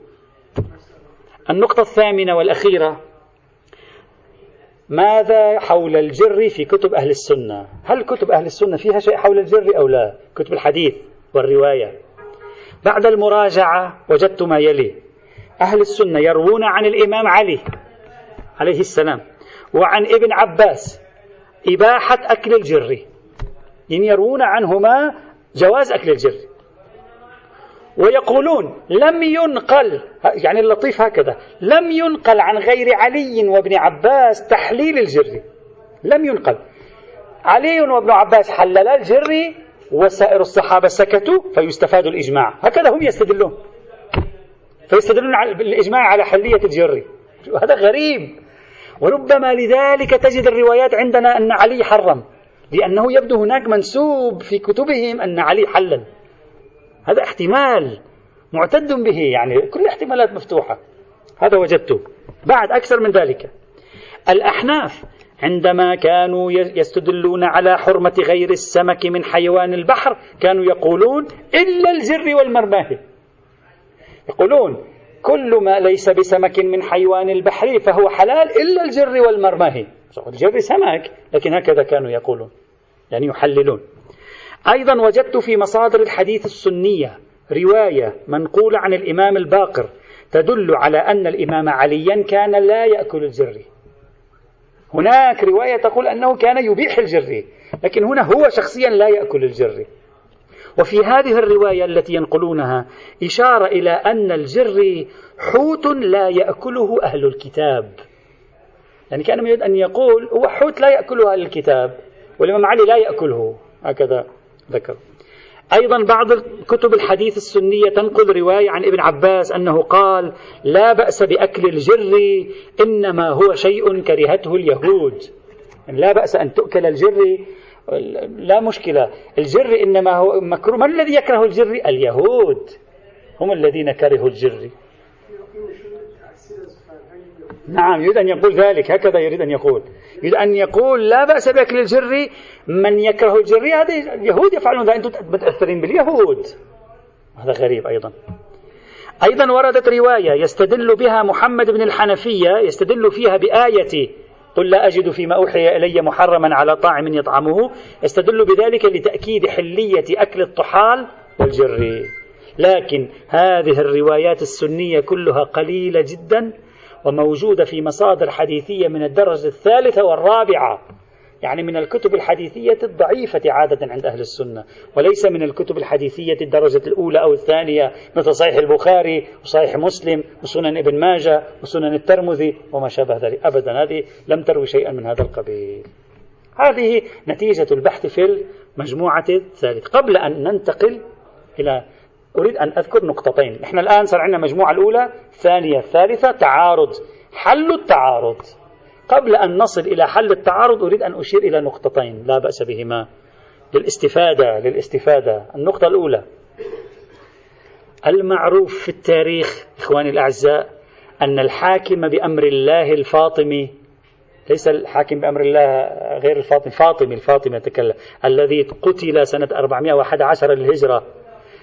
النقطة الثامنة والأخيرة. ماذا حول الجر في كتب أهل السنة؟ هل كتب أهل السنة فيها شيء حول الجر أو لا؟ كتب الحديث والرواية. بعد المراجعة وجدت ما يلي. أهل السنة يروون عن الإمام علي عليه السلام وعن ابن عباس إباحة أكل الجر. يعني يروون عنهما جواز أكل الجر. ويقولون لم ينقل يعني اللطيف هكذا لم ينقل عن غير علي وابن عباس تحليل الجر لم ينقل. علي وابن عباس حللا الجر وسائر الصحابة سكتوا فيستفاد الإجماع. هكذا هم يستدلون. فيستدلون على الإجماع على حلية الجر هذا غريب. وربما لذلك تجد الروايات عندنا أن علي حرم لأنه يبدو هناك منسوب في كتبهم أن علي حلل. هذا احتمال معتد به يعني كل الاحتمالات مفتوحة. هذا وجدته. بعد أكثر من ذلك الأحناف عندما كانوا يستدلون على حرمة غير السمك من حيوان البحر كانوا يقولون إلا الجر والمرماه يقولون كل ما ليس بسمك من حيوان البحر فهو حلال إلا الجر والمرماه الجر سمك لكن هكذا كانوا يقولون يعني يحللون. أيضا وجدت في مصادر الحديث السنية رواية منقولة عن الإمام الباقر تدل على أن الإمام عليا كان لا يأكل الجري هناك رواية تقول أنه كان يبيح الجري لكن هنا هو شخصيا لا يأكل الجري وفي هذه الرواية التي ينقلونها إشارة إلى أن الجري حوت لا يأكله أهل الكتاب. يعني كان يريد أن يقول هو حوت لا يأكله أهل الكتاب والإمام علي لا يأكله هكذا. ذكر. أيضا بعض كتب الحديث السنية تنقل رواية عن ابن عباس أنه قال لا بأس بأكل الجر إنما هو شيء كرهته اليهود. لا بأس أن تؤكل الجر. لا مشكلة. الجر إنما هو مكروه. من الذي يكره الجر؟ اليهود. هم الذين كرهوا الجر. نعم يريد أن يقول ذلك. هكذا يريد أن يقول. يريد أن يقول لا بأس بأكل الجر من يكره الجر هذا اليهود يفعلون ذلك. أنتم متأثرين باليهود. هذا غريب أيضا. أيضا وردت رواية يستدل بها محمد بن الحنفية يستدل فيها بآية قل لا أجد فيما أوحي إلي محرما على طاعم يطعمه. يستدل بذلك لتأكيد حلية أكل الطحال والجر. لكن هذه الروايات السنية كلها قليلة جدا. وموجودة في مصادر حديثية من الدرجة الثالثة والرابعة. يعني من الكتب الحديثية الضعيفة عادة عند أهل السنة وليس من الكتب الحديثية الدرجة الأولى أو الثانية مثل صحيح البخاري وصحيح مسلم وسنن ابن ماجة وسنن الترمذي وما شابه ذلك. أبدا هذه لم تروي شيئا من هذا القبيل. هذه نتيجة البحث في المجموعة الثالثة. قبل أن ننتقل إلى أريد أن أذكر نقطتين. نحن الآن صار عندنا المجموعة الأولى الثانية الثالثة تعارض. حل التعارض. قبل أن نصل إلى حل التعارض أريد أن أشير إلى نقطتين لا بأس بهما. للاستفادة للاستفادة. النقطة الأولى. المعروف في التاريخ إخواني الأعزاء أن الحاكم بأمر الله الفاطمي ليس الحاكم بأمر الله غير الفاطمي فاطمي الفاطمي يتكلم الذي قتل سنة 411 للهجرة.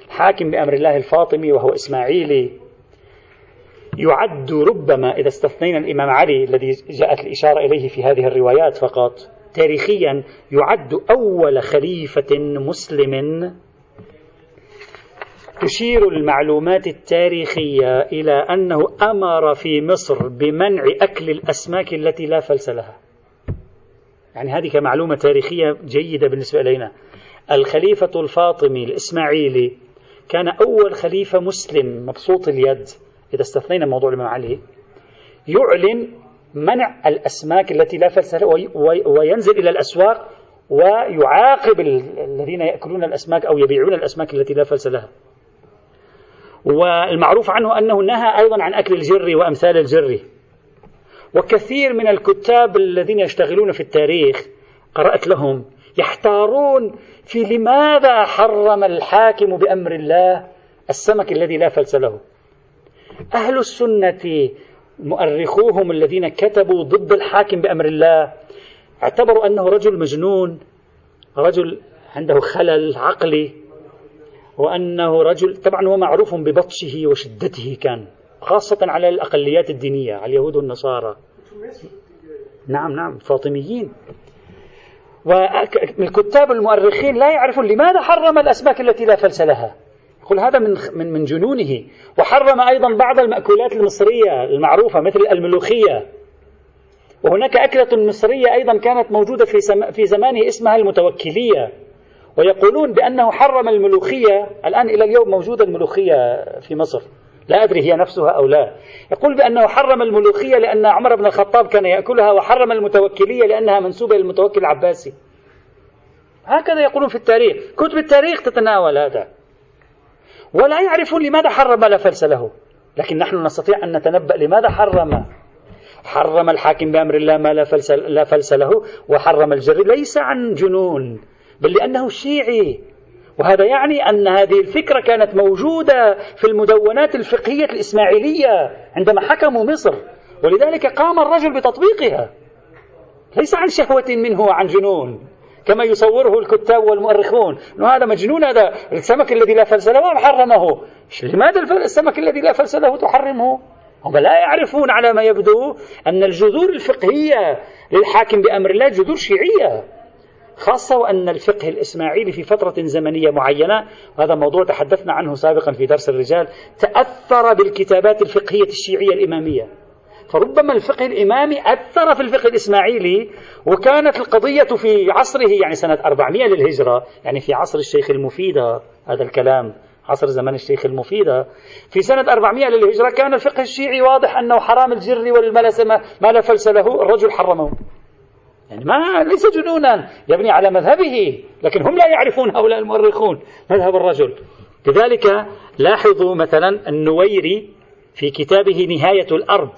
حاكم بأمر الله الفاطمي وهو إسماعيلي يعد ربما إذا استثنينا الإمام علي الذي جاءت الإشارة إليه في هذه الروايات فقط تاريخيا يعد أول خليفة مسلم تشير المعلومات التاريخية إلى أنه أمر في مصر بمنع أكل الأسماك التي لا فلس لها. يعني هذه كمعلومة تاريخية جيدة بالنسبة إلينا. الخليفة الفاطمي الإسماعيلي كان أول خليفة مسلم مبسوط اليد إذا استثنينا موضوع الإمام علي يعلن منع الأسماك التي لا فلس لها وينزل إلى الأسواق ويعاقب الذين يأكلون الأسماك أو يبيعون الأسماك التي لا فلس لها. والمعروف عنه أنه نهى أيضا عن أكل الجري وأمثال الجري وكثير من الكتاب الذين يشتغلون في التاريخ قرأت لهم يحتارون في لماذا حرم الحاكم بأمر الله السمك الذي لا فلس له. أهل السنة مؤرخوهم الذين كتبوا ضد الحاكم بأمر الله اعتبروا أنه رجل مجنون رجل عنده خلل عقلي وأنه رجل طبعا هو معروف ببطشه وشدته كان خاصة على الأقليات الدينية على اليهود والنصارى. نعم نعم فاطميين. والكتاب المؤرخين لا يعرفون لماذا حرم الأسماك التي لا فلس لها. يقول هذا من من من جنونه. وحرم أيضا بعض المأكولات المصرية المعروفة مثل الملوخية. وهناك أكلة مصرية أيضا كانت موجودة في في زمانه اسمها المتوكلية. ويقولون بأنه حرم الملوخية. الآن إلى اليوم موجودة الملوخية في مصر. لا أدري هي نفسها أو لا. يقول بأنه حرم الملوخية لأن عمر بن الخطاب كان يأكلها وحرم المتوكلية لأنها منسوبة للمتوكل العباسي. هكذا يقولون في التاريخ. كتب التاريخ تتناول هذا. ولا يعرفون لماذا حرم لا فلس له. لكن نحن نستطيع أن نتنبأ لماذا حرم. حرم الحاكم بأمر الله ما لا فلس, لا فلس له وحرم الجري ليس عن جنون بل لأنه شيعي. وهذا يعني أن هذه الفكرة كانت موجودة في المدونات الفقهية الإسماعيلية عندما حكموا مصر. ولذلك قام الرجل بتطبيقها. ليس عن شهوة منه وعن جنون كما يصوره الكتاب والمؤرخون. إنه هذا مجنون هذا السمك الذي لا فلس له حرمه. لماذا السمك الذي لا فلس له تحرمه؟ هم لا يعرفون على ما يبدو أن الجذور الفقهية للحاكم بأمر الله جذور شيعية. خاصة وأن الفقه الإسماعيلي في فترة زمنية معينة وهذا موضوع تحدثنا عنه سابقا في درس الرجال تأثر بالكتابات الفقهية الشيعية الإمامية. فربما الفقه الإمامي أثر في الفقه الإسماعيلي وكانت القضية في عصره يعني سنة 400 للهجرة يعني في عصر الشيخ المفيدة هذا الكلام عصر زمن الشيخ المفيدة في سنة 400 للهجرة كان الفقه الشيعي واضح أنه حرام الجر والملس ما لا فلس له الرجل حرمه. يعني ما ليس جنونا يبني على مذهبه لكن هم لا يعرفون هؤلاء المؤرخون مذهب الرجل. لذلك لاحظوا مثلا النويري في كتابه نهاية الأرض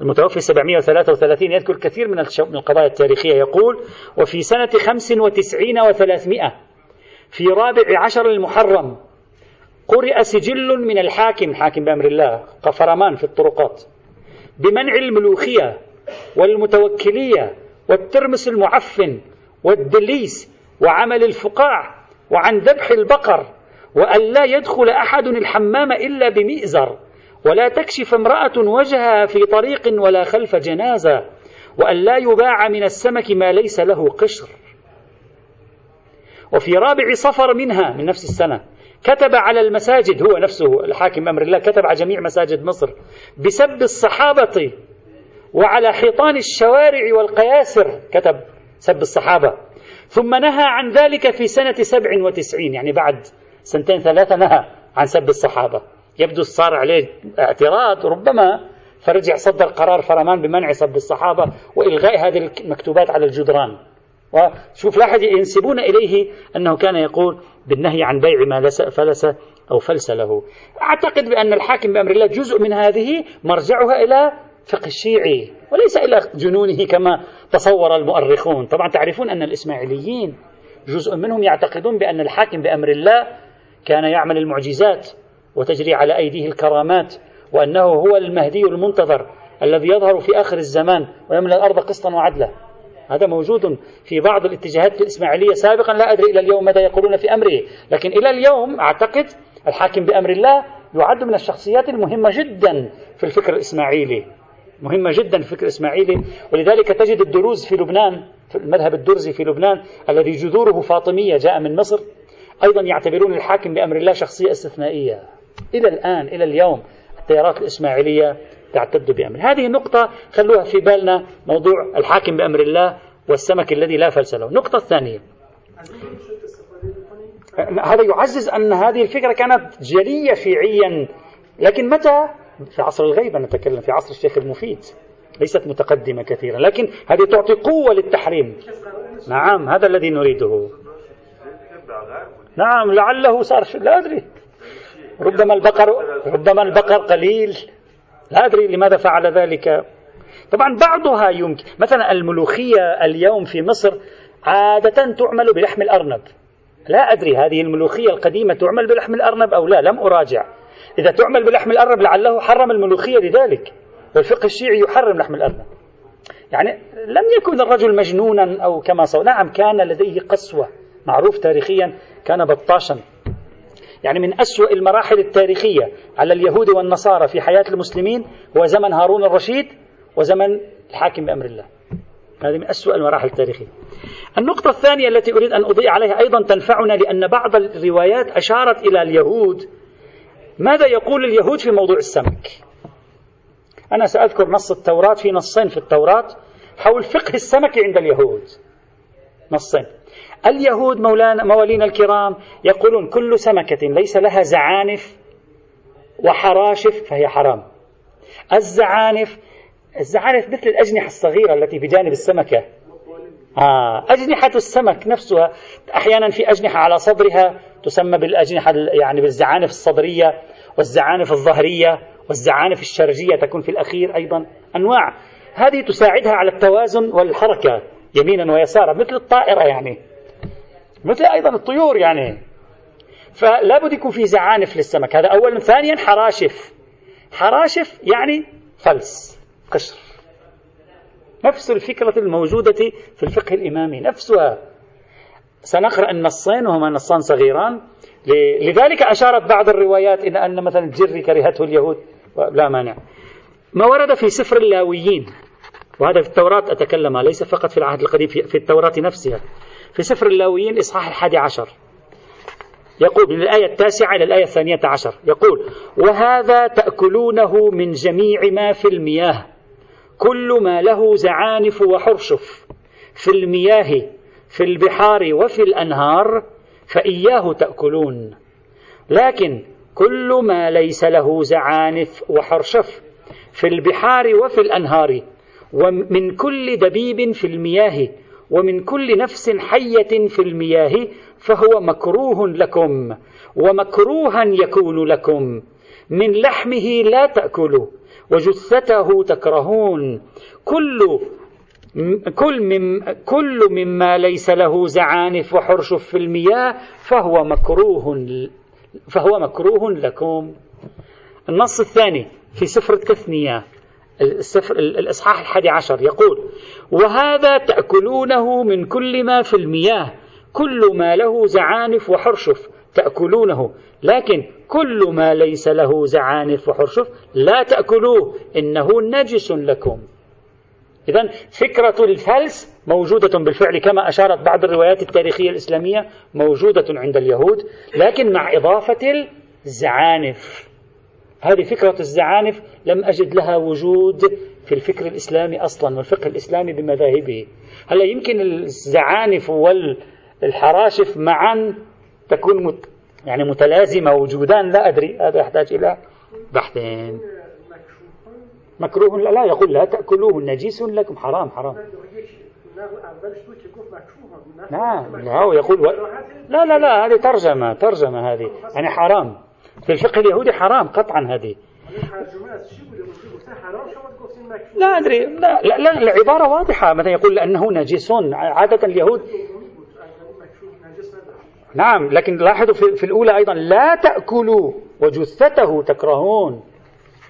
المتوفي 733 يذكر كثير من القضايا التاريخية يقول وفي سنة 95 و300 في رابع عشر المحرم قرئ سجل من الحاكم حاكم بأمر الله قفرمان في الطرقات بمنع الملوخية والمتوكلية والترمس المعفن والدليس وعمل الفقاع وعن ذبح البقر وأن لا يدخل أحد الحمام إلا بمئزر ولا تكشف امرأة وجهها في طريق ولا خلف جنازة وأن لا يباع من السمك ما ليس له قشر. وفي رابع صفر منها من نفس السنة كتب على المساجد هو نفسه الحاكم أمر الله كتب على جميع مساجد مصر بسب الصحابة وعلى حيطان الشوارع والقياسر كتب سب الصحابة. ثم نهى عن ذلك في سنة سبع وتسعين يعني بعد سنتين ثلاثة نهى عن سب الصحابة. يبدو صار عليه اعتراض ربما فرجع صدر قرار فرمان بمنع سب الصحابة وإلغاء هذه المكتوبات على الجدران. وشوف لاحظ ينسبون إليه أنه كان يقول بالنهي عن بيع ما فلس أو فلس له أعتقد بأن الحاكم بأمر الله جزء من هذه مرجعها إلى فقه الشيعي وليس إلى جنونه كما تصور المؤرخون. طبعا تعرفون أن الإسماعيليين جزء منهم يعتقدون بأن الحاكم بأمر الله كان يعمل المعجزات وتجري على أيديه الكرامات وأنه هو المهدي المنتظر الذي يظهر في آخر الزمان ويملأ الأرض قسطا وعدلا. هذا موجود في بعض الاتجاهات الإسماعيلية سابقا لا أدري إلى اليوم ماذا يقولون في أمره. لكن إلى اليوم أعتقد الحاكم بأمر الله يعد من الشخصيات المهمة جدا في الفكر الإسماعيلي. مهمة جدا الفكر الإسماعيلي ولذلك تجد الدروز في لبنان في المذهب الدرزي في لبنان الذي جذوره فاطمية جاء من مصر أيضا يعتبرون الحاكم بأمر الله شخصية استثنائية. إلى الآن إلى اليوم التيارات الإسماعيلية تعتد بأمر. هذه نقطة خلوها في بالنا موضوع الحاكم بأمر الله والسمك الذي لا فلس له. النقطة الثانية هذا يعزز أن هذه الفكرة كانت جلية شيعيا لكن متى في عصر الغيبة نتكلم في عصر الشيخ المفيد ليست متقدمة كثيرا لكن هذه تعطي قوة للتحريم. نعم هذا الذي نريده. نعم لعله صار لا أدري. ربما البقر ربما البقر قليل. لا أدري لماذا فعل ذلك. طبعا بعضها يمكن. مثلا الملوخية اليوم في مصر عادة تعمل بلحم الأرنب. لا أدري هذه الملوخية القديمة تعمل بلحم الأرنب أو لا لم أراجع. إذا تعمل بلحم الأرنب لعله حرم الملوخية لذلك. والفقه الشيعي يحرم لحم الأرنب. يعني لم يكن الرجل مجنونا أو كما صور نعم كان لديه قسوة معروف تاريخيا كان بطاشا. يعني من أسوأ المراحل التاريخية على اليهود والنصارى في حياة المسلمين هو زمن هارون الرشيد وزمن الحاكم بأمر الله. هذه من أسوأ المراحل التاريخية. النقطة الثانية التي أريد أن أضيء عليها أيضا تنفعنا لأن بعض الروايات أشارت إلى اليهود ماذا يقول اليهود في موضوع السمك؟ أنا سأذكر نص التوراة في نصين في التوراة حول فقه السمك عند اليهود. نصين. اليهود مولانا موالينا الكرام يقولون كل سمكة ليس لها زعانف وحراشف فهي حرام. الزعانف الزعانف مثل الأجنحة الصغيرة التي بجانب السمكة. آه أجنحة السمك نفسها أحيانا في أجنحة على صدرها تسمى بالأجنحة يعني بالزعانف الصدرية والزعانف الظهرية والزعانف الشرجية تكون في الأخير أيضا أنواع. هذه تساعدها على التوازن والحركة يمينا ويسارا مثل الطائرة يعني مثل أيضا الطيور يعني. فلا بد يكون في زعانف للسمك. هذا أولا. ثانيا حراشف. حراشف يعني فلس قشر نفس الفكرة الموجودة في الفقه الإمامي نفسها. سنقرأ النصين وهما نصان صغيران. لذلك أشارت بعض الروايات إلى أن مثلا الجري كرهته اليهود. لا مانع. ما ورد في سفر اللاويين وهذا في التوراة أتكلم ليس فقط في العهد القديم في التوراة نفسها. في سفر اللاويين إصحاح الحادي عشر. يقول من الآية التاسعة إلى الآية الثانية عشر. يقول وهذا تأكلونه من جميع ما في المياه. كل ما له زعانف وحرشف. في المياه في البحار وفي الأنهار فإياه تأكلون. لكن كل ما ليس له زعانف وحرشف في البحار وفي الأنهار ومن كل دبيب في المياه ومن كل نفس حية في المياه فهو مكروه لكم ومكروها يكون لكم. من لحمه لا تأكلوا وجثته تكرهون. كل كل, من كل مما ليس له زعانف وحرشف في المياه فهو مكروه فهو مكروه لكم. النص الثاني في سفر التثنية السفر الإصحاح الحادي عشر يقول وهذا تأكلونه من كل ما في المياه كل ما له زعانف وحرشف تأكلونه. لكن كل ما ليس له زعانف وحرشف لا تأكلوه إنه نجس لكم. إذا فكرة الفلس موجودة بالفعل كما أشارت بعض الروايات التاريخية الإسلامية موجودة عند اليهود لكن مع إضافة الزعانف. هذه فكرة الزعانف لم أجد لها وجود في الفكر الإسلامي أصلا والفقه الإسلامي بمذاهبه. هلا يمكن الزعانف والحراشف معا تكون مت يعني متلازمة وجودان؟ لا أدري. هذا يحتاج إلى بحثين. مكروه لا, يقول لا تأكلوه نجيس لكم حرام حرام. نعم لا يقول و... لا لا لا هذه ترجمة ترجمة هذه. يعني حرام. في الفقه اليهودي حرام قطعا هذه. لا أدري لا, لا, لا العبارة واضحة. مثلا يقول لأنه نجس عادة اليهود نعم لكن لاحظوا في, في الأولى أيضا لا تأكلوا وجثته تكرهون.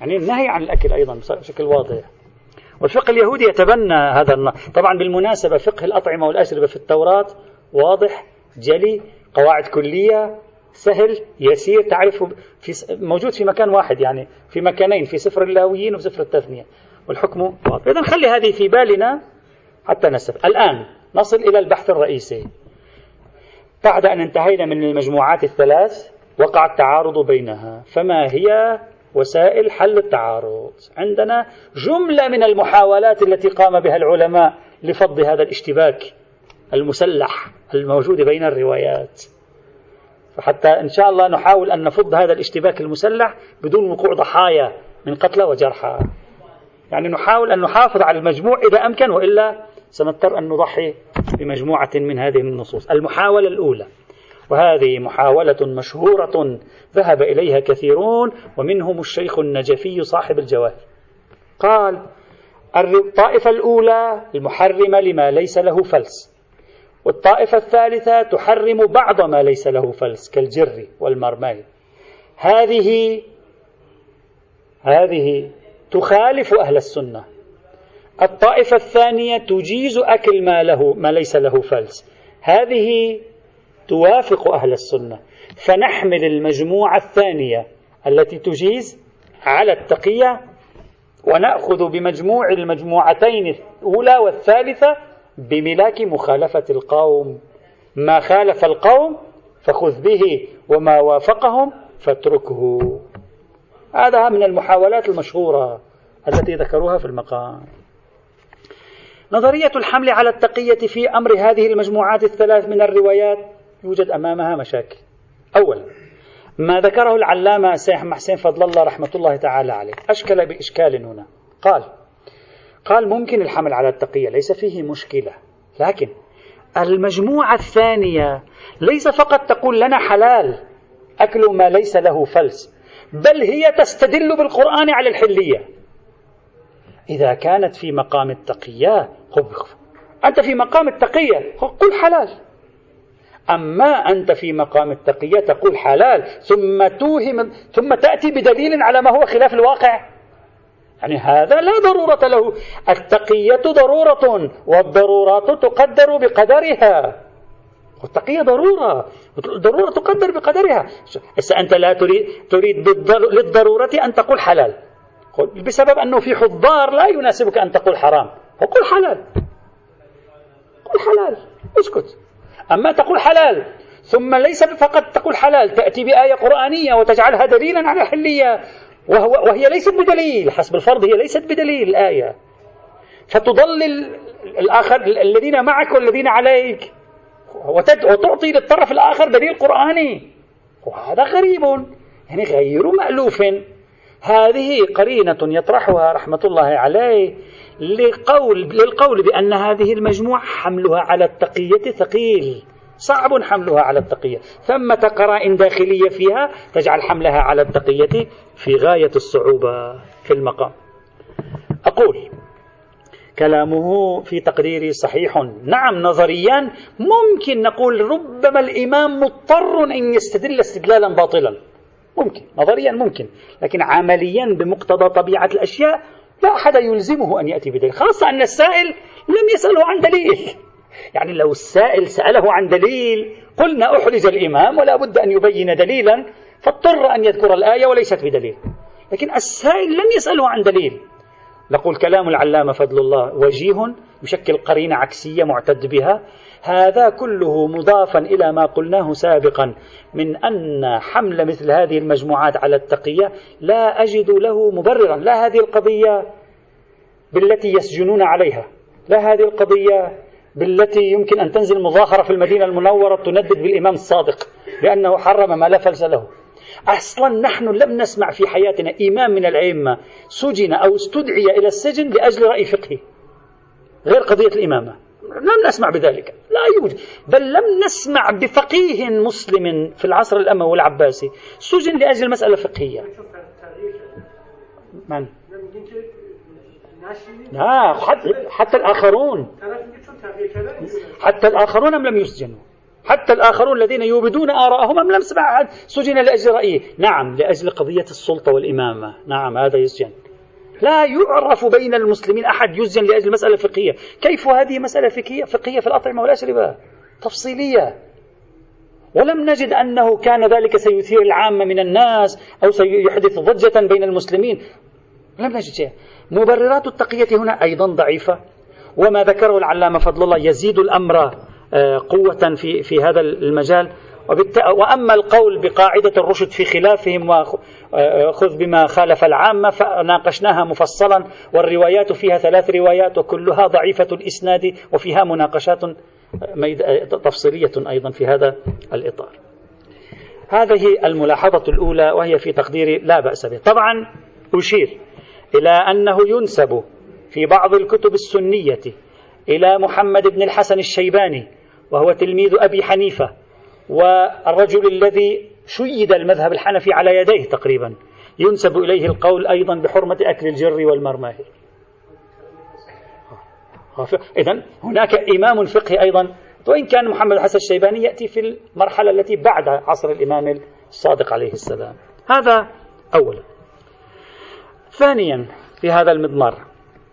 يعني النهي عن الأكل أيضا بشكل واضح. والفقه اليهودي يتبنى هذا النص طبعا بالمناسبة فقه الأطعمة والأشربة في التوراة واضح جلي قواعد كلية سهل يسير تعرفه في موجود في مكان واحد يعني في مكانين في سفر اللاويين وفي سفر التثنية. والحكم واضح. إذا خلي هذه في بالنا حتى نستفيد. الآن نصل إلى البحث الرئيسي. بعد أن انتهينا من المجموعات الثلاث وقع التعارض بينها. فما هي وسائل حل التعارض. عندنا جملة من المحاولات التي قام بها العلماء لفض هذا الاشتباك المسلح الموجود بين الروايات. فحتى إن شاء الله نحاول أن نفض هذا الاشتباك المسلح بدون وقوع ضحايا من قتلى وجرحى. يعني نحاول أن نحافظ على المجموع إذا أمكن وإلا سنضطر أن نضحي بمجموعة من هذه النصوص. المحاولة الأولى. وهذه محاولة مشهورة ذهب إليها كثيرون ومنهم الشيخ النجفي صاحب الجواهر قال الطائفة الأولى المحرمة لما ليس له فلس والطائفة الثالثة تحرم بعض ما ليس له فلس كالجر والمرمي هذه هذه تخالف أهل السنة. الطائفة الثانية تجيز أكل ما له ما ليس له فلس. هذه توافق أهل السنة. فنحمل المجموعة الثانية التي تجيز على التقية ونأخذ بمجموع المجموعتين الأولى والثالثة بملاك مخالفة القوم. ما خالف القوم فخذ به وما وافقهم فاتركه. هذا من المحاولات المشهورة التي ذكروها في المقام. نظرية الحمل على التقية في أمر هذه المجموعات الثلاث من الروايات يوجد أمامها مشاكل. أولا ما ذكره العلامة السيح حسين فضل الله رحمة الله تعالى عليه. أشكل بإشكال هنا. قال قال ممكن الحمل على التقية ليس فيه مشكلة لكن المجموعة الثانية ليس فقط تقول لنا حلال أكل ما ليس له فلس بل هي تستدل بالقرآن على الحلية. إذا كانت في مقام التقية أنت في مقام التقية قل حلال. أما أنت في مقام التقية تقول حلال ثم توهم ثم تأتي بدليل على ما هو خلاف الواقع. يعني هذا لا ضرورة له. التقية ضرورة والضرورات تقدر بقدرها. والتقية ضرورة ضرورة تقدر بقدرها. هسه أنت لا تريد تريد للضرورة أن تقول حلال. بسبب أنه في حضار لا يناسبك أن تقول حرام. فقل حلال. قل حلال. اسكت. أما تقول حلال ثم ليس فقط تقول حلال تأتي بآية قرآنية وتجعلها دليلا على الحلية وهو وهي ليست بدليل حسب الفرض هي ليست بدليل الآية فتضلل الآخر الذين معك والذين عليك وتعطي للطرف الآخر دليل قرآني. وهذا غريب. يعني غير مألوف. هذه قرينة يطرحها رحمة الله عليه. لقول للقول بأن هذه المجموعة حملها على التقية ثقيل. صعب حملها على التقية. ثمة قرائن داخلية فيها تجعل حملها على التقية في غاية الصعوبة في المقام. أقول كلامه في تقريري صحيح. نعم نظريا. ممكن نقول ربما الإمام مضطر أن يستدل استدلالا باطلا. ممكن نظريا ممكن. لكن عمليا بمقتضى طبيعة الأشياء لا أحد يلزمه أن يأتي بدليل خاصة أن السائل لم يسأله عن دليل. يعني لو السائل سأله عن دليل قلنا أحرز الإمام ولا بد أن يبين دليلا فاضطر أن يذكر الآية وليست بدليل. لكن السائل لم يسأله عن دليل. نقول كلام العلامة فضل الله وجيه يشكل قرينة عكسية معتد بها. هذا كله مضافا إلى ما قلناه سابقا من أن حمل مثل هذه المجموعات على التقية لا أجد له مبررا. لا هذه القضية بالتي يسجنون عليها لا هذه القضية بالتي يمكن أن تنزل مظاهرة في المدينة المنورة تندد بالإمام الصادق لأنه حرم ما لا فلس له. أصلا نحن لم نسمع في حياتنا إمام من الأئمة سجن أو استدعي إلى السجن لأجل رأي فقهي غير قضية الإمامة. لم نسمع بذلك. لا يوجد. بل لم نسمع بفقيه مسلم في العصر الأموي العباسي سجن لأجل مسألة فقهية. من؟ لا حتى الآخرون. حتى الآخرون لم يسجنوا؟ حتى الآخرون الذين يوبدون آراءهم لم أحد. سجن لأجل رأيه. نعم لأجل قضية السلطة والإمامة. نعم هذا يسجن. لا يعرف بين المسلمين أحد يسجن لأجل مسألة فقهية. كيف هذه مسألة فقهية, فقهية في الأطعمة والأشربة؟ تفصيلية. ولم نجد أنه كان ذلك سيثير العامة من الناس أو سيحدث ضجة بين المسلمين. لم نجد شيء مبررات التقية هنا أيضا ضعيفة. وما ذكره العلامة فضل الله يزيد الأمر آه، قوة في في هذا المجال. وأما القول بقاعدة الرشد في خلافهم وخذ بما خالف العامة فناقشناها مفصلا والروايات فيها ثلاث روايات وكلها ضعيفة الإسناد وفيها مناقشات تفصيلية أيضا في هذا الإطار. هذه الملاحظة الأولى وهي في تقديري لا بأس به. طبعا أشير إلى أنه ينسب في بعض الكتب السنية إلى محمد بن الحسن الشيباني وهو تلميذ أبي حنيفة والرجل الذي شيد المذهب الحنفي على يديه تقريبا. ينسب إليه القول أيضا بحرمة أكل الجر والمرماه إذا هناك إمام فقهي أيضا. وإن كان محمد الحسن الشيباني يأتي في المرحلة التي بعد عصر الإمام الصادق عليه السلام. هذا أولا. ثانيا في هذا المضمار.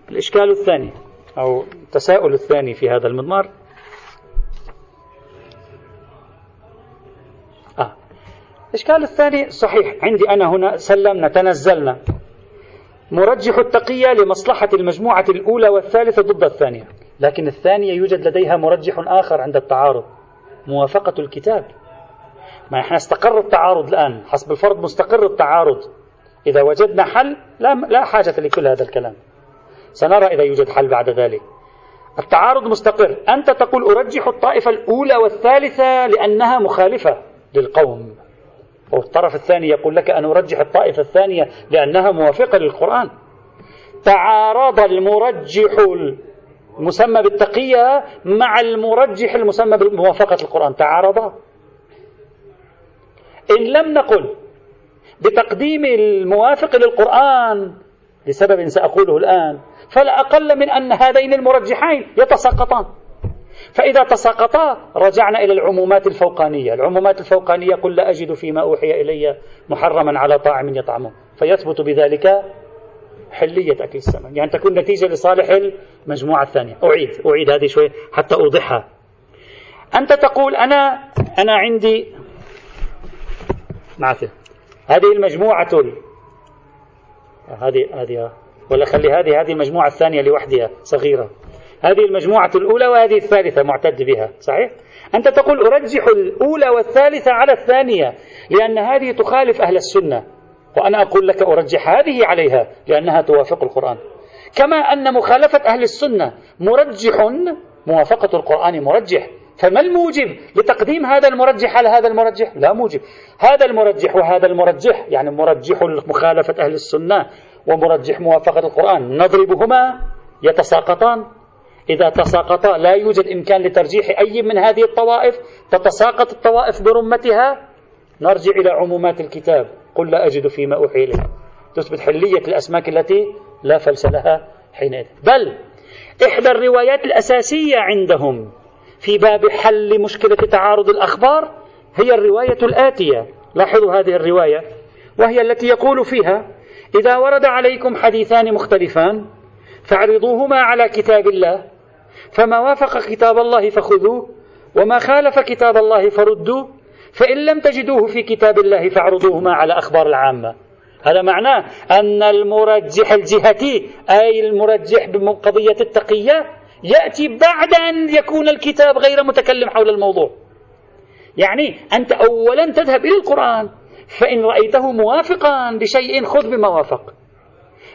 الإشكال الثاني أو التساؤل الثاني في هذا المضمار. الإشكال الثاني صحيح. عندي أنا هنا سلمنا تنزلنا مرجح التقية لمصلحة المجموعة الأولى والثالثة ضد الثانية. لكن الثانية يوجد لديها مرجح آخر عند التعارض. موافقة الكتاب. ما إحنا استقر التعارض الآن. حسب الفرض مستقر التعارض. إذا وجدنا حل لا, لا حاجة لكل هذا الكلام. سنرى إذا يوجد حل بعد ذلك. التعارض مستقر. أنت تقول أرجح الطائفة الأولى والثالثة لأنها مخالفة للقوم. والطرف الثاني يقول لك أنا أرجح الطائفة الثانية لأنها موافقة للقرآن. تعارض المرجح المسمى بالتقية مع المرجح المسمى بموافقة القرآن. تعارضا إن لم نقل بتقديم الموافق للقرآن لسبب سأقوله الآن فلا أقل من أن هذين المرجحين يتساقطان. فإذا تساقطا رجعنا إلى العمومات الفوقانية. العمومات الفوقانية قل لا أجد فيما أوحي إلي محرما على طاعم يطعمه. فيثبت بذلك حلية أكل السمك يعني تكون نتيجة لصالح المجموعة الثانية. أعيد أعيد هذه شوي حتى أوضحها. أنت تقول أنا أنا عندي معك. هذه المجموعة هذه هذه ولا خلي هذه هذه المجموعة الثانية لوحدها صغيرة. هذه المجموعة الأولى وهذه الثالثة معتد بها صحيح؟ أنت تقول أرجح الأولى والثالثة على الثانية لأن هذه تخالف أهل السنة. وأنا أقول لك أرجح هذه عليها لأنها توافق القرآن. كما أن مخالفة أهل السنة مرجح موافقة القرآن مرجح. فما الموجب لتقديم هذا المرجح على هذا المرجح؟ لا موجب. هذا المرجح وهذا المرجح يعني مرجح مخالفة أهل السنة ومرجح موافقة القرآن. نضربهما يتساقطان. إذا تساقطا لا يوجد إمكان لترجيح أي من هذه الطوائف. تتساقط الطوائف برمتها. نرجع إلى عمومات الكتاب. قل لا أجد فيما أوحي إليه. تثبت حلية الأسماك التي لا فلس لها حينئذ. بل إحدى الروايات الأساسية عندهم في باب حل مشكلة تعارض الأخبار هي الرواية الآتية. لاحظوا هذه الرواية. وهي التي يقول فيها إذا ورد عليكم حديثان مختلفان فاعرضوهما على كتاب الله. فما وافق كتاب الله فخذوه وما خالف كتاب الله فردوه فإن لم تجدوه في كتاب الله فاعرضوهما على أخبار العامة. هذا معناه أن المرجح الجهتي أي المرجح بقضية التقية يأتي بعد أن يكون الكتاب غير متكلم حول الموضوع. يعني أنت أولا تذهب إلى القرآن فإن رأيته موافقا بشيء خذ بما وافق.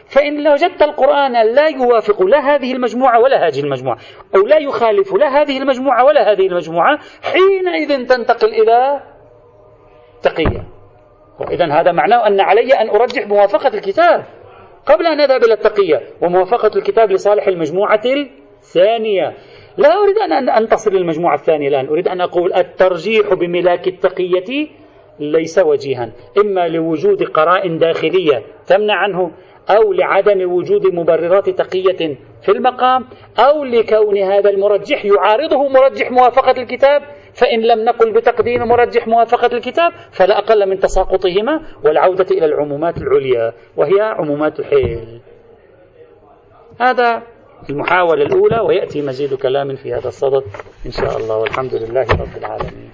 فإن وجدت القرآن لا يوافق لا هذه المجموعة ولا هذه المجموعة أو لا يخالف لا هذه المجموعة ولا هذه المجموعة حينئذ تنتقل إلى تقية. وإذا هذا معناه أن علي أن أرجح موافقة الكتاب قبل أن أذهب إلى التقية وموافقة الكتاب لصالح المجموعة الثانية. لا أريد أن أنتصر للمجموعة الثانية الآن أريد أن أقول الترجيح بملاك التقية ليس وجيها إما لوجود قرائن داخلية تمنع عنه أو لعدم وجود مبررات تقية في المقام أو لكون هذا المرجح يعارضه مرجح موافقة الكتاب فإن لم نقل بتقديم مرجح موافقة الكتاب فلا أقل من تساقطهما والعودة إلى العمومات العليا وهي عمومات الحيل. هذا المحاولة الأولى ويأتي مزيد كلام في هذا الصدد إن شاء الله. والحمد لله رب العالمين.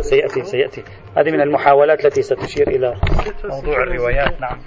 سيأتي سيأتي. هذه من المحاولات التي ستشير إلى موضوع الروايات. نعم.